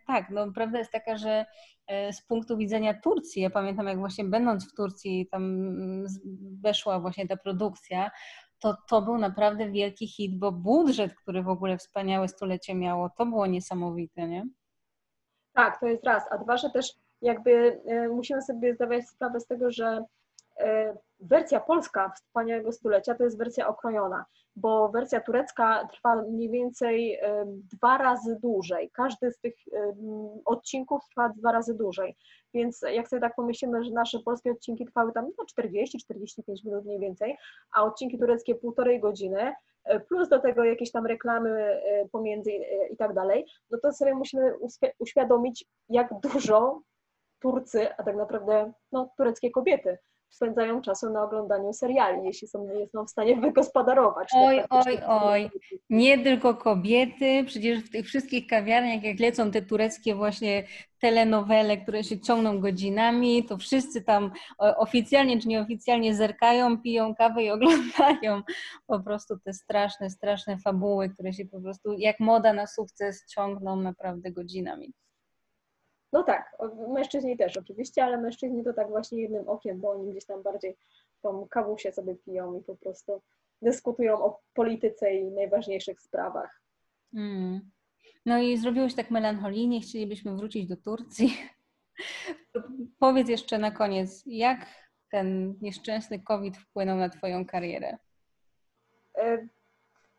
S1: tak, no, prawda jest taka, że E, z punktu widzenia Turcji, ja pamiętam jak właśnie będąc w Turcji, tam mm, weszła właśnie ta produkcja, to to był naprawdę wielki hit, bo budżet, który w ogóle wspaniałe stulecie miało, to było niesamowite, nie?
S2: Tak, to jest raz. A dwa, że też jakby e, musimy sobie zdawać sprawę z tego, że e, wersja polska wspaniałego stulecia to jest wersja okrojona bo wersja turecka trwa mniej więcej dwa razy dłużej. Każdy z tych odcinków trwa dwa razy dłużej. Więc jak sobie tak pomyślimy, że nasze polskie odcinki trwały tam no 40-45 minut mniej więcej, a odcinki tureckie półtorej godziny, e, plus do tego jakieś tam reklamy e, pomiędzy e, i tak dalej, no to sobie musimy uświadomić, jak dużo Turcy, a tak naprawdę no, tureckie kobiety spędzają czasu na oglądaniu seriali, jeśli są, nie są w stanie wygospodarować.
S1: Oj, oj, oj. Nie tylko kobiety, przecież w tych wszystkich kawiarniach, jak lecą te tureckie właśnie telenowele, które się ciągną godzinami, to wszyscy tam oficjalnie czy nieoficjalnie zerkają, piją kawę i oglądają po prostu te straszne, straszne fabuły, które się po prostu jak moda na sukces ciągną naprawdę godzinami.
S2: No tak, mężczyźni też oczywiście, ale mężczyźni to tak właśnie jednym okiem, bo oni gdzieś tam bardziej tą kawusię sobie piją i po prostu dyskutują o polityce i najważniejszych sprawach.
S1: Mm. No i zrobiłeś tak melancholijnie, chcielibyśmy wrócić do Turcji. Powiedz jeszcze na koniec, jak ten nieszczęsny COVID wpłynął na Twoją karierę?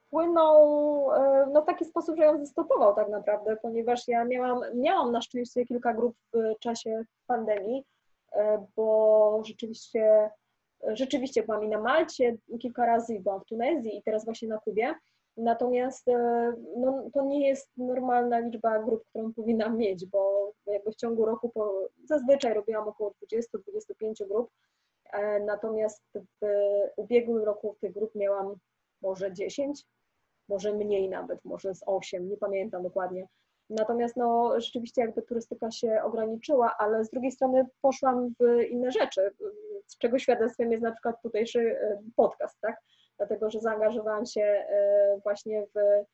S2: E, wpłynął e, no, w taki sposób, że ją zastopował tak naprawdę, ponieważ ja miałam, miałam na szczęście kilka grup w czasie pandemii, e, bo rzeczywiście, rzeczywiście byłam i na Malcie kilka razy, i byłam w Tunezji i teraz właśnie na Kubie. Natomiast no, to nie jest normalna liczba grup, którą powinnam mieć, bo jakby w ciągu roku po, zazwyczaj robiłam około 20-25 grup, natomiast w ubiegłym roku tych grup miałam może 10, może mniej nawet, może z 8, nie pamiętam dokładnie. Natomiast no, rzeczywiście jakby turystyka się ograniczyła, ale z drugiej strony poszłam w inne rzeczy, z czego świadectwem jest na przykład tutejszy e, podcast, tak? Dlatego, że zaangażowałam się e, właśnie w,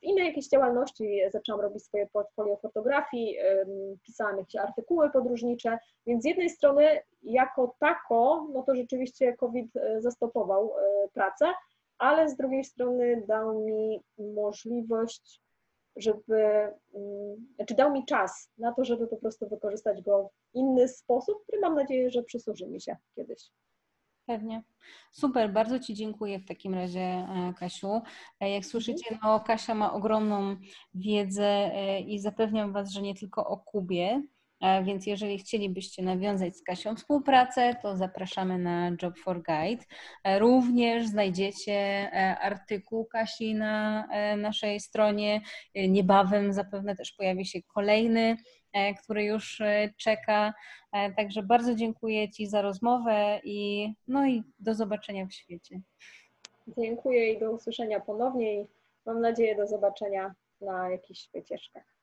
S2: w inne jakieś działalności, zaczęłam robić swoje portfolio fotografii, pisałam jakieś artykuły podróżnicze, więc z jednej strony jako tako, no to rzeczywiście COVID e, zastopował pracę, ale z drugiej strony dał mi możliwość, żeby, mm, znaczy dał mi czas na to, żeby po prostu wykorzystać go w inny sposób, który mam nadzieję, że przysłuży mi się kiedyś.
S1: Pewnie. Super, bardzo Ci dziękuję w takim razie, e, Kasiu. E, jak mhm. słyszycie, no, Kasia ma ogromną wiedzę e, i zapewniam Was, że nie tylko o Kubie, więc jeżeli chcielibyście nawiązać z Kasią współpracę, to zapraszamy na Job for Guide. E, również znajdziecie e, artykuł Kasi na naszej stronie. Niebawem zapewne też pojawi się kolejny, który już czeka. Także bardzo dziękuję Ci za rozmowę i no i do zobaczenia w świecie.
S2: Dziękuję i do usłyszenia ponownie i mam nadzieję do zobaczenia na jakichś wycieczkach.